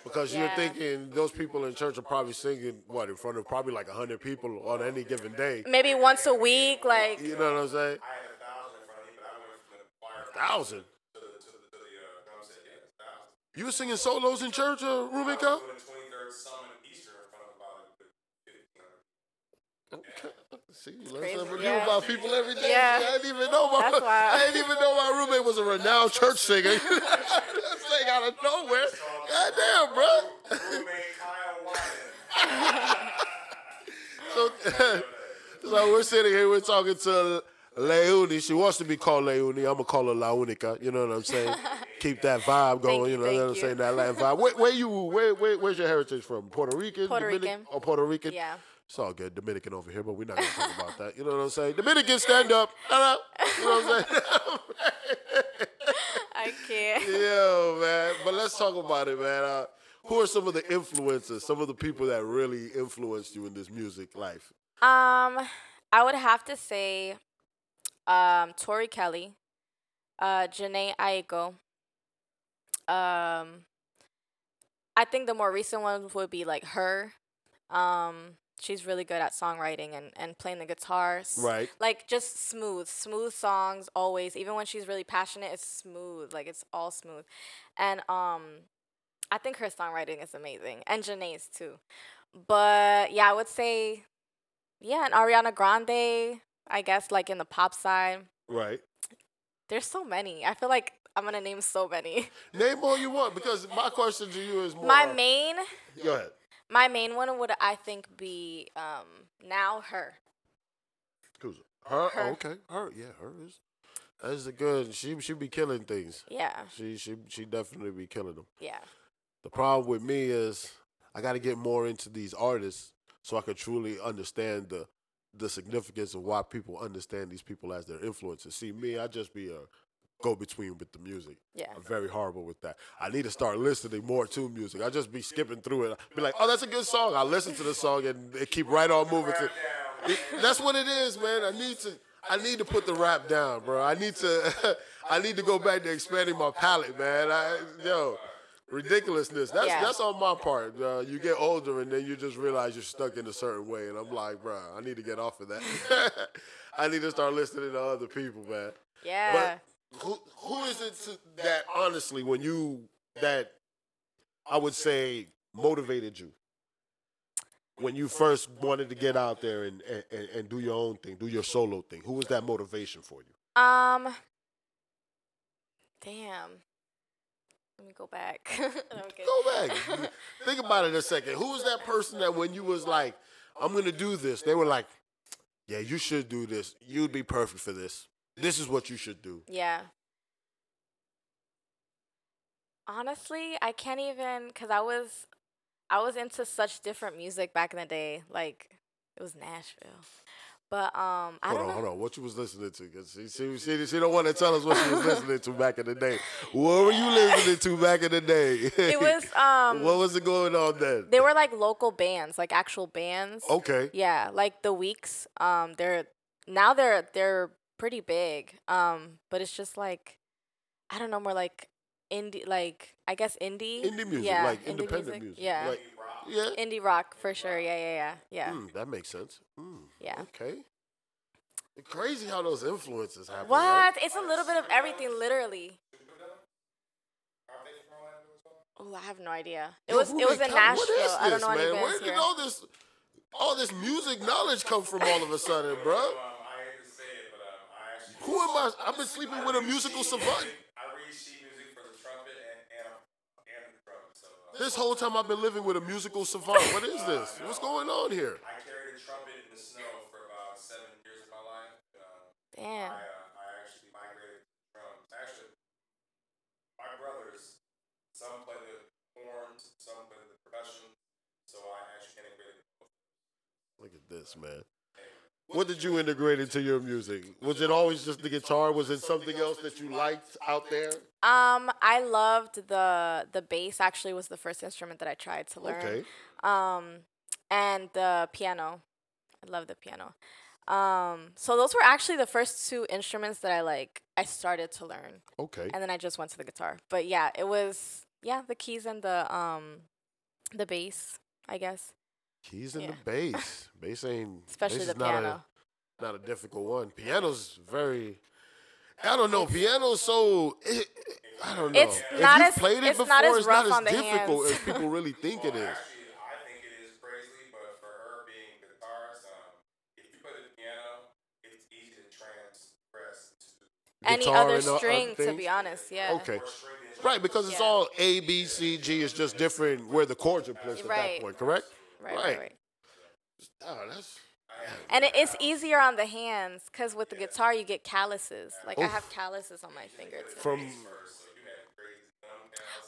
[SPEAKER 3] Because you're
[SPEAKER 6] Yeah.
[SPEAKER 3] thinking those people in church are probably singing what in front of probably like hundred people on any given day.
[SPEAKER 6] maybe once a week. Like
[SPEAKER 3] You know what I'm saying?
[SPEAKER 7] I had a thousand in front of me, but I went from the choir
[SPEAKER 3] Thousand.
[SPEAKER 7] to the, to the, to the uh, drum set. Yeah, a thousand.
[SPEAKER 3] You were singing solos in church, uh, roommate Kyle?
[SPEAKER 7] Doing the 23rd Summit of Easter in front of about a good 1,500.
[SPEAKER 3] See, you learn
[SPEAKER 6] crazy.
[SPEAKER 3] something new
[SPEAKER 6] Yeah.
[SPEAKER 3] about people every day.
[SPEAKER 6] Yeah.
[SPEAKER 3] I didn't even know my
[SPEAKER 6] That's.
[SPEAKER 3] I didn't even know my roommate was a renowned church singer. That's like out of nowhere. God damn, bro.
[SPEAKER 7] Roommate Kyle
[SPEAKER 3] So, so we're sitting here, we're talking to Launi. She wants to be called Launi. I'm gonna call her Launica. You know what I'm saying? keep that vibe going.
[SPEAKER 6] Thank
[SPEAKER 3] you
[SPEAKER 6] you,
[SPEAKER 3] know, what I'm
[SPEAKER 6] thank
[SPEAKER 3] saying that Latin vibe. Where, where you? Where, where? Where's your heritage from? Puerto Rican?
[SPEAKER 6] Puerto
[SPEAKER 3] Dominic-
[SPEAKER 6] Rican.
[SPEAKER 3] Oh, Puerto Rican.
[SPEAKER 6] Yeah.
[SPEAKER 3] It's all good, Dominican over here, but we're not gonna talk about that. You know what I'm saying? Dominican, stand up. Hello. You know what I'm saying?
[SPEAKER 6] I can't.
[SPEAKER 3] Yo, man. But let's talk about it, man. Uh, who are some of the influencers, some of the people that really influenced you in this music life?
[SPEAKER 6] Um, I would have to say, um, Tori Kelly, uh, Jhené Aiko. Um, I think the more recent ones would be like her. Um, she's really good at songwriting and, and playing the guitar.
[SPEAKER 3] Right.
[SPEAKER 6] Like just smooth, smooth songs always. Even when she's really passionate, it's smooth. Like it's all smooth. And um, I think her songwriting is amazing, and Jhené's too. But yeah, I would say, yeah, and Ariana Grande. I guess like in the pop side,
[SPEAKER 3] Right.
[SPEAKER 6] there's so many. I feel like I'm gonna name so many.
[SPEAKER 3] Name all you want because my question to you is more.
[SPEAKER 6] My main,
[SPEAKER 3] Go ahead.
[SPEAKER 6] My main one would I think be um now her.
[SPEAKER 3] Who's? Her?
[SPEAKER 6] Her.
[SPEAKER 3] Oh, okay. Her. Yeah, her is. That's a good. She she be killing things.
[SPEAKER 6] Yeah,
[SPEAKER 3] She she she definitely be killing them.
[SPEAKER 6] yeah,
[SPEAKER 3] The problem with me is I got to get more into these artists so I could truly understand the the significance of why people understand these people as their influences. See, me, I just be a go between with the music.
[SPEAKER 6] Yeah.
[SPEAKER 3] I'm very horrible with that. I need to start listening more to music. I just be skipping through it. Be like, oh, that's a good song. I listen to the song and it keep right on moving to. It- that's what it is, man. I need to. I need to put the rap down, bro. I need to. I need to go back to expanding my palate, man. I, yo, ridiculousness. That's
[SPEAKER 6] Yeah.
[SPEAKER 3] that's on my part. Uh, you get older and then you just realize you're stuck in a certain way, and I'm like, bro, I need to get off of that. I need to start listening to other people, man.
[SPEAKER 6] yeah.
[SPEAKER 3] But who who is it to, that honestly, when you that I would say motivated you when you first wanted to get out there and, and, and do your own thing, do your solo thing? Who was that motivation for you?
[SPEAKER 6] Um. Damn. Let me go back. Okay.
[SPEAKER 3] Go back. Think about it a second. Who was that person that when you was like, I'm gonna do this, they were like, Yeah, you should do this. You'd be perfect for this. This is what you should do.
[SPEAKER 6] Yeah. Honestly, I can't even cuz I was I was into such different music back in the day. Like it was Nashville. But um I
[SPEAKER 3] Hold
[SPEAKER 6] don't
[SPEAKER 3] on,
[SPEAKER 6] know.
[SPEAKER 3] hold on. What you was listening to? 'Cause she, she, she, she don't want to tell us what she was listening to back in the day. What were you listening to back in the day?
[SPEAKER 6] It was um
[SPEAKER 3] what was it going on then?
[SPEAKER 6] they were like local bands, like actual bands.
[SPEAKER 3] Okay.
[SPEAKER 6] Yeah, like the Weeks. Um they're now they're they're pretty big. Um but it's just like I don't know, more like indie like I guess indie.
[SPEAKER 3] Indie music,
[SPEAKER 6] yeah,
[SPEAKER 3] like
[SPEAKER 6] indie
[SPEAKER 3] independent music.
[SPEAKER 6] Yeah.
[SPEAKER 3] Like, yeah.
[SPEAKER 6] indie rock for sure. Yeah, yeah, yeah. Yeah.
[SPEAKER 3] Mm, that makes sense. Mm,
[SPEAKER 6] Yeah.
[SPEAKER 3] Okay. Crazy how those influences happen.
[SPEAKER 6] What?
[SPEAKER 3] right?
[SPEAKER 6] It's a little bit of everything, literally. Oh, I have no idea. It
[SPEAKER 3] Yo,
[SPEAKER 6] was it was in
[SPEAKER 3] come-
[SPEAKER 6] Nashville.
[SPEAKER 3] is
[SPEAKER 6] I don't know
[SPEAKER 3] man? Where did all this, all this music knowledge come from all of a sudden, bro? Who am I? I've been sleeping with a musical savant.
[SPEAKER 4] I read sheet music for the trumpet and and, and the drums. So uh,
[SPEAKER 3] This whole time I've been living with a musical savant. What is this? What's going on here?
[SPEAKER 4] I carried a trumpet in the snow for about seven years of my life. Um,
[SPEAKER 6] Damn.
[SPEAKER 4] I, uh, I actually migrated to drums. Actually, my brothers, some play the horns, some play the percussion. So I actually integrated both.
[SPEAKER 3] Look at this, man. What did you integrate into your music? Was it always just the guitar? Was it something else that you liked out there?
[SPEAKER 6] Um, I loved the the bass. Actually, was the first instrument that I tried to learn.
[SPEAKER 3] Okay.
[SPEAKER 6] Um, and the piano. I love the piano. Um, so those were actually the first two instruments that I like. I started to learn,
[SPEAKER 3] Okay.
[SPEAKER 6] and then I just went to the guitar. But yeah, it was yeah the keys and the um, the bass. I guess.
[SPEAKER 3] Keys and
[SPEAKER 6] Yeah.
[SPEAKER 3] the bass. Bass ain't.
[SPEAKER 6] Especially
[SPEAKER 3] bass
[SPEAKER 6] the
[SPEAKER 3] is not
[SPEAKER 6] piano.
[SPEAKER 3] A, not a difficult one. Piano's very. I don't know. Piano's so. It, I don't know.
[SPEAKER 6] It's
[SPEAKER 3] if
[SPEAKER 6] not
[SPEAKER 3] you
[SPEAKER 6] as-
[SPEAKER 3] played it
[SPEAKER 6] it's
[SPEAKER 3] before,
[SPEAKER 6] not as
[SPEAKER 3] it's not as difficult as people really think it is.
[SPEAKER 4] Actually, I think it is crazy, but for her being a guitarist, um, if you play the piano, it's easy to transgress to
[SPEAKER 6] Any other
[SPEAKER 3] and the other
[SPEAKER 6] string, to be honest. Yeah.
[SPEAKER 3] Okay.
[SPEAKER 4] more string instruments.
[SPEAKER 3] Right, because it's
[SPEAKER 6] Yeah.
[SPEAKER 3] all A, B, C, G. It's just different where the chords are placed at that point, correct?
[SPEAKER 6] Right, right, right.
[SPEAKER 3] Oh, that's.
[SPEAKER 6] And it, it's easier on the hands because with the guitar you get calluses. Like I have calluses on my fingers.
[SPEAKER 3] From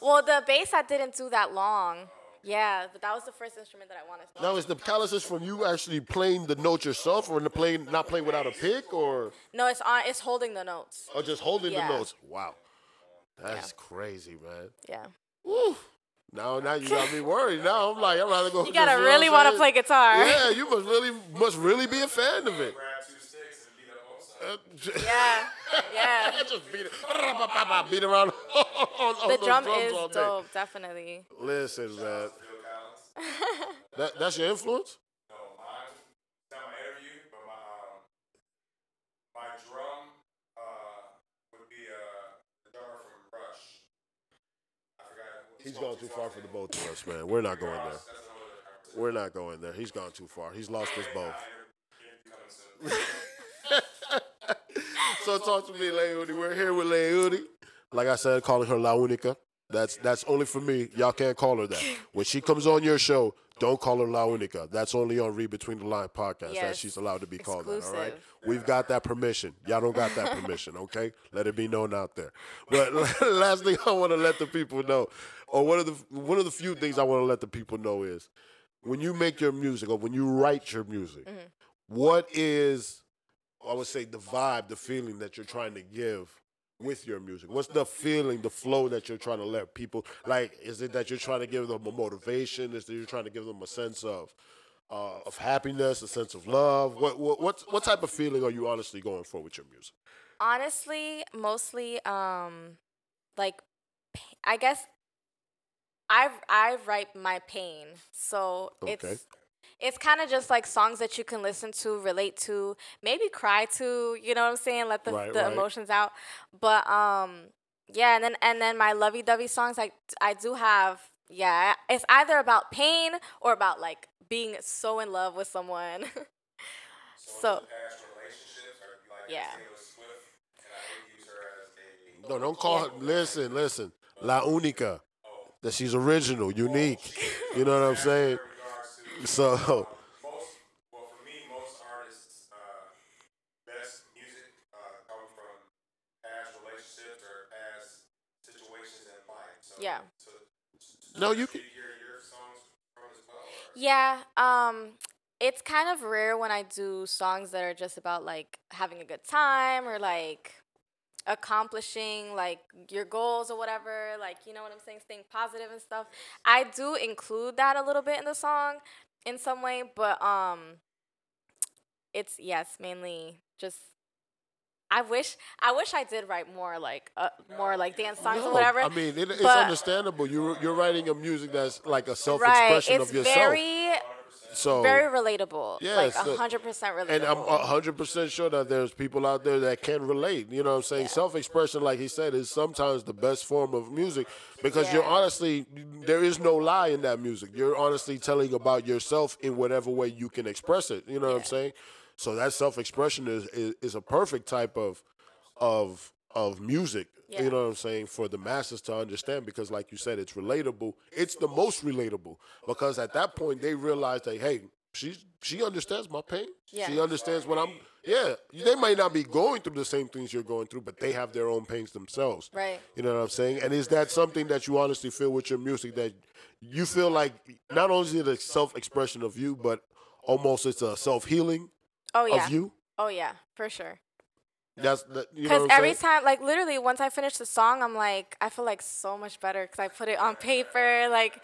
[SPEAKER 6] Well, the bass I didn't do that long. Yeah, but that was the first instrument that I wanted to.
[SPEAKER 3] Now, is the calluses from you actually playing the note yourself, or in the playing not playing without a pick, or
[SPEAKER 6] No, it's on. It's holding the notes.
[SPEAKER 3] or just holding
[SPEAKER 6] Yeah.
[SPEAKER 3] the notes? Wow, that's crazy, man.
[SPEAKER 6] Yeah.
[SPEAKER 3] Woo. Now, now you got me worried. Now I'm like, I'd rather go.
[SPEAKER 6] You gotta
[SPEAKER 3] know
[SPEAKER 6] really
[SPEAKER 3] what
[SPEAKER 6] want to play guitar.
[SPEAKER 3] Yeah, you must really must really be a fan of it.
[SPEAKER 4] Grab two sticks and beat up both sides.
[SPEAKER 3] Uh,
[SPEAKER 6] Yeah. Yeah.
[SPEAKER 3] just beat it, beat around on, on
[SPEAKER 6] The drum is dope, definitely.
[SPEAKER 3] Listen, man, that, that's your influence.
[SPEAKER 4] No, mine. It's not my interview, but my um, my drum uh would be uh the drummer from Rush. I forgot.
[SPEAKER 3] He's gone too far for the both of us, man. We're not going there. We're not going there. He's gone too far. He's lost us both. So talk to me, Leudi. We're here with Leudi. Like I said, calling her La Unica. That's that's only for me. Y'all can't call her that. When she comes on your show, don't call her La Unica. That's only on Read Between the Line podcast that she's allowed to be called that. All right. We've got that permission. Y'all don't got that permission, okay? Let it be known out there. But last thing I want to let the people know, or one of the one of the few things I want to let the people know is when you make your music or when you write your music, mm-hmm. what is I would say the vibe, the feeling that you're trying to give with your music? What's the feeling, the flow that you're trying to let people like? Is it that you're trying to give them a motivation? Is that you're trying to give them a sense of uh, of happiness, a sense of love? What what what what type of feeling are you honestly going for with your music?
[SPEAKER 6] Honestly, mostly, um, like, I guess I I write my pain, so
[SPEAKER 3] Okay.
[SPEAKER 6] it's it's kind of just like songs that you can listen to, relate to, maybe cry to. You know what I'm saying? Let the
[SPEAKER 3] Right,
[SPEAKER 6] the
[SPEAKER 3] right.
[SPEAKER 6] emotions out. But um, yeah, and then and then my lovey-dovey songs, I I do have. Yeah, it's either about pain or about like being so in love with someone. so
[SPEAKER 4] Past relationships, or you like
[SPEAKER 6] Yeah.
[SPEAKER 4] Swift, and I would use her as a
[SPEAKER 3] No, don't call her. Listen, listen, La Unica. That she's original, unique. You know what I'm saying?
[SPEAKER 4] Regards to
[SPEAKER 3] So
[SPEAKER 4] most well for me most artists uh, best music uh, come from past relationships or past situations in life so
[SPEAKER 6] Yeah.
[SPEAKER 4] so,
[SPEAKER 3] no, you can.
[SPEAKER 4] hear your songs from as well or?
[SPEAKER 6] Yeah, um it's kind of rare when I do songs that are just about like having a good time or like accomplishing like your goals or whatever, like you know what I'm saying, staying positive and stuff. I do include that a little bit in the song in some way, but um it's yes, mainly just I wish I wish I did write more like uh, more like dance songs
[SPEAKER 3] No,
[SPEAKER 6] or whatever.
[SPEAKER 3] I mean, it, it's understandable. You're you're writing a music that's like a self-expression
[SPEAKER 6] it's
[SPEAKER 3] of yourself.
[SPEAKER 6] very
[SPEAKER 3] so
[SPEAKER 6] very relatable.
[SPEAKER 3] Yeah,
[SPEAKER 6] like hundred percent relatable.
[SPEAKER 3] And I'm hundred percent sure that there's people out there that can relate. You know what I'm saying? Self-expression, like he said, is sometimes the best form of music because you're honestly there is no lie in that music. You're honestly telling about yourself in whatever way you can express it. You know what I'm saying? So that self-expression is, is is a perfect type of of of music.
[SPEAKER 6] Yeah.
[SPEAKER 3] You know what I'm saying for the masses to understand because, like you said, it's relatable. It's the most relatable because at that point they realize that hey, she she understands my pain.
[SPEAKER 6] Yeah.
[SPEAKER 3] She understands what I'm. Yeah, they might not be going through the same things you're going through, but they have their own pains themselves.
[SPEAKER 6] Right.
[SPEAKER 3] You know what I'm saying? And is that something that you honestly feel with your music that you feel like not only is it a self-expression of you, but almost it's a self-healing
[SPEAKER 6] oh yeah.
[SPEAKER 3] of you?
[SPEAKER 6] Oh yeah, for sure.
[SPEAKER 3] That's that, you know
[SPEAKER 6] Because every time, like literally, once I finish the song, I'm like, I feel like so much better because I put it on paper. Like,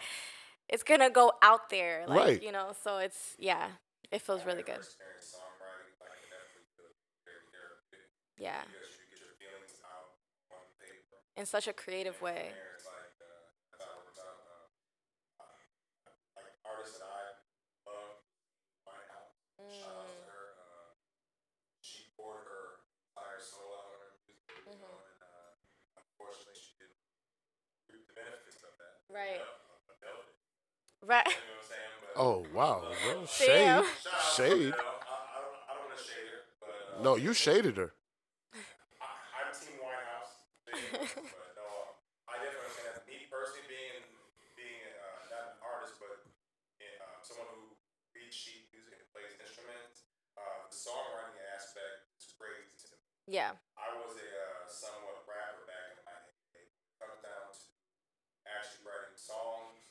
[SPEAKER 6] it's gonna go out there. Like,
[SPEAKER 3] Right.
[SPEAKER 6] you know. So it's yeah, it feels really good.
[SPEAKER 4] experience songwriting like it definitely feels very therapeutic
[SPEAKER 6] Yeah,
[SPEAKER 4] because you get your feelings out on paper
[SPEAKER 6] in such a creative way.
[SPEAKER 4] there it's like uh, that's how it works out uh, uh, like artists that I love Winehouse shout out to her uh, she poured her entire soul out on her music you know, and uh, unfortunately she didn't reap the benefits of that
[SPEAKER 6] Right.
[SPEAKER 4] uh, Adele did,
[SPEAKER 6] Right.
[SPEAKER 4] you know what I'm saying but
[SPEAKER 3] Oh wow, well,
[SPEAKER 6] Damn.
[SPEAKER 3] shade,
[SPEAKER 4] shout out to
[SPEAKER 3] shade.
[SPEAKER 4] Adele. I, I don't, I don't want to shade her but uh,
[SPEAKER 3] No, you shaded her.
[SPEAKER 4] I, songs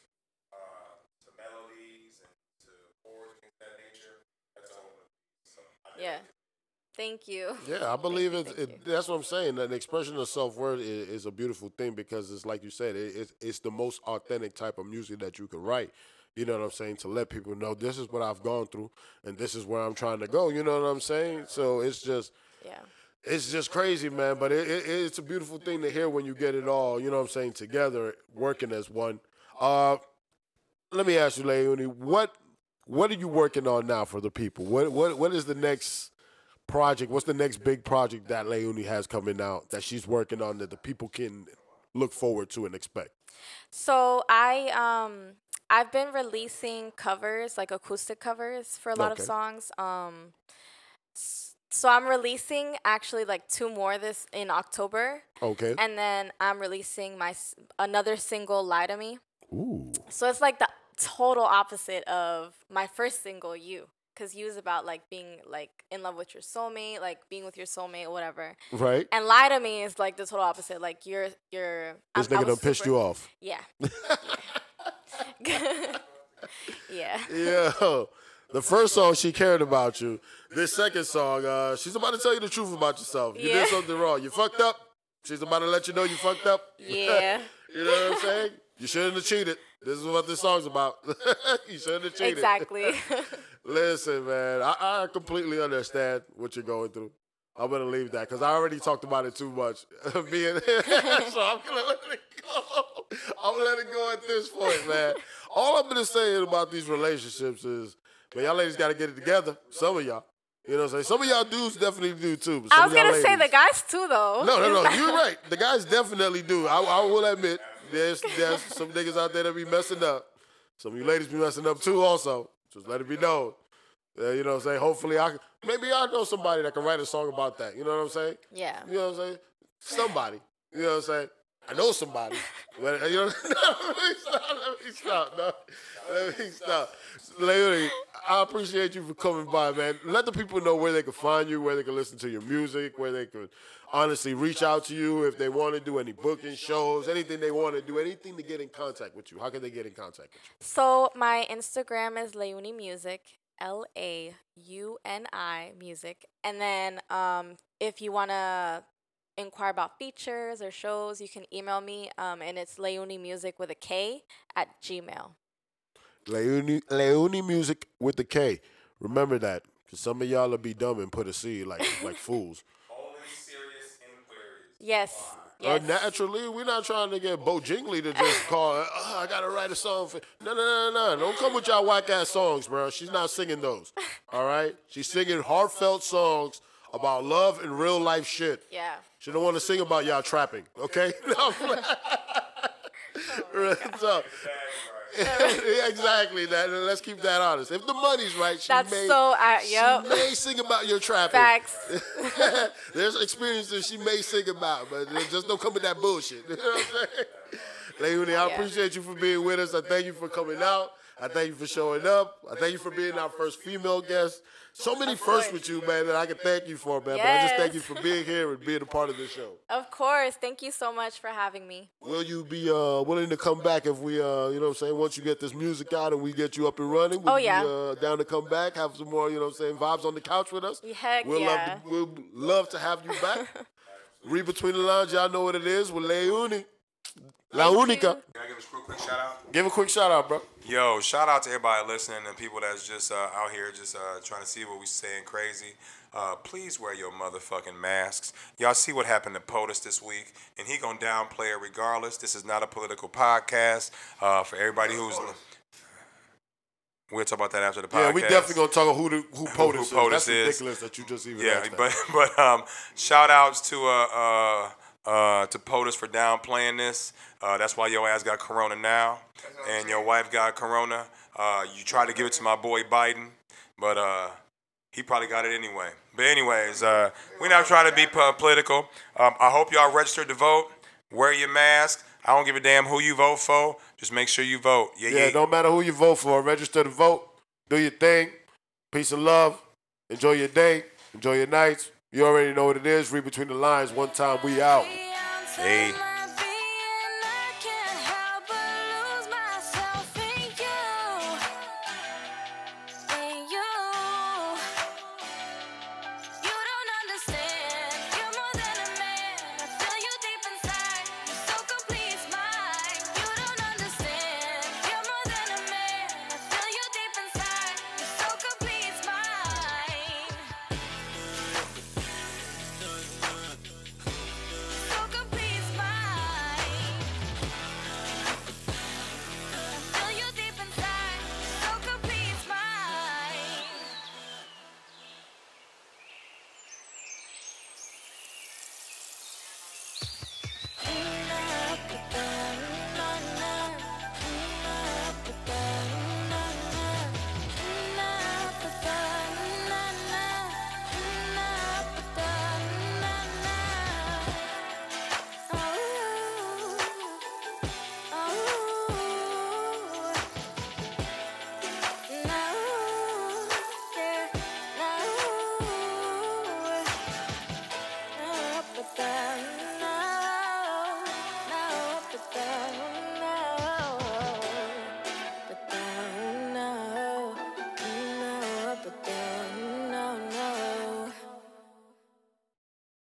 [SPEAKER 4] uh, to melodies and to chords things of that nature. That's all. So
[SPEAKER 6] yeah. Thank you.
[SPEAKER 3] Yeah, I believe it's, it, that's what I'm saying. An expression of self worth is, is, a beautiful thing because it's like you said, it, it's, it's the most authentic type of music that you can write. You know what I'm saying? To let people know this is what I've gone through and this is where I'm trying to go. You know what I'm saying? So it's just,
[SPEAKER 6] yeah,
[SPEAKER 3] it's just crazy, man. But it, it's a beautiful thing to hear when you get it all. You know what I'm saying? Together, working as one uh, let me ask you, Launi, what what are you working on now for the people? What what what is the next project? What's the next big project that Launi has coming out that she's working on that the people can look forward to and expect?
[SPEAKER 6] So I um I've been releasing covers, like acoustic covers for a lot
[SPEAKER 3] Okay.
[SPEAKER 6] of songs. Um so I'm releasing actually like two more this in October.
[SPEAKER 3] Okay.
[SPEAKER 6] And then I'm releasing my another single Lie to Me.
[SPEAKER 3] Ooh.
[SPEAKER 6] So it's like the total opposite of my first single You cuz You is about like being like in love with your soulmate, like being with your soulmate or whatever.
[SPEAKER 3] Right.
[SPEAKER 6] And Lie to Me is like the total opposite. Like you're you're
[SPEAKER 3] This
[SPEAKER 6] I'm- I
[SPEAKER 3] nigga done pissed you off.
[SPEAKER 6] Yeah. yeah.
[SPEAKER 3] Yeah. The first song she cared about you. This second song, uh, she's about to tell you the truth about yourself. You
[SPEAKER 6] Yeah.
[SPEAKER 3] did something wrong. You fucked up. She's about to let you know you fucked up.
[SPEAKER 6] Yeah.
[SPEAKER 3] you know what I'm saying? You shouldn't have cheated. This is what this song's about. you shouldn't have cheated.
[SPEAKER 6] Exactly.
[SPEAKER 3] Listen, man, I, I completely understand what you're going through. I'm gonna leave that because I already talked about it too much. Being so I'm gonna let it go. I'm gonna let it go at this point, man. All I'm gonna say about these relationships is, man, y'all ladies gotta get it together. Some of y'all, you know what I'm saying. Some of y'all dudes definitely do too. Some
[SPEAKER 6] I was gonna say the guys too, though.
[SPEAKER 3] no, no, no. You're right. The guys definitely do. I, I will admit, there's there's some niggas out there that be messing up. Some of you ladies be messing up too, also. Just let it be known. Uh, you know what I'm saying? Hopefully, I can- maybe I know somebody that can write a song about that. You know what I'm saying?
[SPEAKER 6] Yeah.
[SPEAKER 3] You know what I'm saying? Somebody. You know what I'm saying? I know somebody. But, you know, no, let me stop. Let me stop. No, let me stop. Launi, I appreciate you for coming by, man. Let the people know where they can find you, where they can listen to your music, where they could honestly reach out to you if they want to do any booking shows, anything they want to do, anything to get in contact with you. How can they get in contact with you?
[SPEAKER 6] So my Instagram is Launi Music, L A U N I Music, and then um, if you wanna inquire about features or shows, you can email me, um, and it's Launi Music with a K at Gmail.
[SPEAKER 3] Launi, Launi Music with the K. Remember that, because some of y'all will be dumb and put a C like like fools.
[SPEAKER 4] Only serious inquiries.
[SPEAKER 6] Yes.
[SPEAKER 3] Uh, naturally, we're not trying to get Bo Jingley to just call. Oh, I gotta write a song for. No, no, no, no, no. Don't come with y'all whack ass songs, bro. She's not singing those. All right, she's singing heartfelt songs about love and real life shit.
[SPEAKER 6] yeah.
[SPEAKER 3] She don't want to sing about y'all trapping. Okay. No. so, yeah, exactly. That. Let's keep that honest. If the money's right, she
[SPEAKER 6] That's
[SPEAKER 3] may.
[SPEAKER 6] so. Uh, yep.
[SPEAKER 3] She may sing about your trapping.
[SPEAKER 6] Facts.
[SPEAKER 3] There's experiences she may sing about, but just don't come with that bullshit. You know what I'm saying? Launi, I
[SPEAKER 6] Yeah.
[SPEAKER 3] appreciate you for being with us. I thank you for coming out. I thank you for showing up. I thank you for being our first female guest. So many firsts with you, man, that I can thank you for, man. But I just thank you for being here and being a part of the show.
[SPEAKER 6] Of course. Thank you so much for having me.
[SPEAKER 3] Will you be uh, willing to come back if we, uh, you know what I'm saying, once you get this music out and we get you up and running? Will
[SPEAKER 6] Oh, yeah.
[SPEAKER 3] be uh, down to come back, have some more, you know what I'm saying, vibes on the couch with us?
[SPEAKER 6] Heck
[SPEAKER 3] We'll
[SPEAKER 6] yeah.
[SPEAKER 3] love to, we'll love to have you back. Read between the lines, y'all know what it is with Launi. La Unica.
[SPEAKER 4] Can I give a quick, quick shout out?
[SPEAKER 3] Give a quick shout out, bro.
[SPEAKER 4] Yo, shout out to everybody listening and people that's just uh, out here just uh, trying to see what we're saying crazy. Uh, please wear your motherfucking masks. Y'all see what happened to POTUS this week, and he gonna downplay it regardless. This is not a political podcast. Uh, for everybody who's, we'll talk about that after the podcast.
[SPEAKER 3] Yeah, we definitely gonna talk about who the, who POTUS
[SPEAKER 4] who
[SPEAKER 3] is.
[SPEAKER 4] POTUS
[SPEAKER 3] That's
[SPEAKER 4] is.
[SPEAKER 3] ridiculous that you just even
[SPEAKER 4] Yeah,
[SPEAKER 3] asked that.
[SPEAKER 4] but but um, shout outs to uh uh to POTUS for downplaying this. Uh, that's why your ass got corona now, and your wife got corona. Uh, you tried to give it to my boy Biden, but uh. He probably got it anyway. But anyways, uh, we're not trying to be po- political. Um, I hope y'all registered to vote. Wear your mask. I don't give a damn who you vote for. Just make sure you vote. Yeah,
[SPEAKER 3] yeah,
[SPEAKER 4] yeah.
[SPEAKER 3] no matter who you vote for, register to vote. Do your thing. Peace and love. Enjoy your day. Enjoy your nights. You already know what it is. Read between the lines. One time, we out.
[SPEAKER 4] Hey.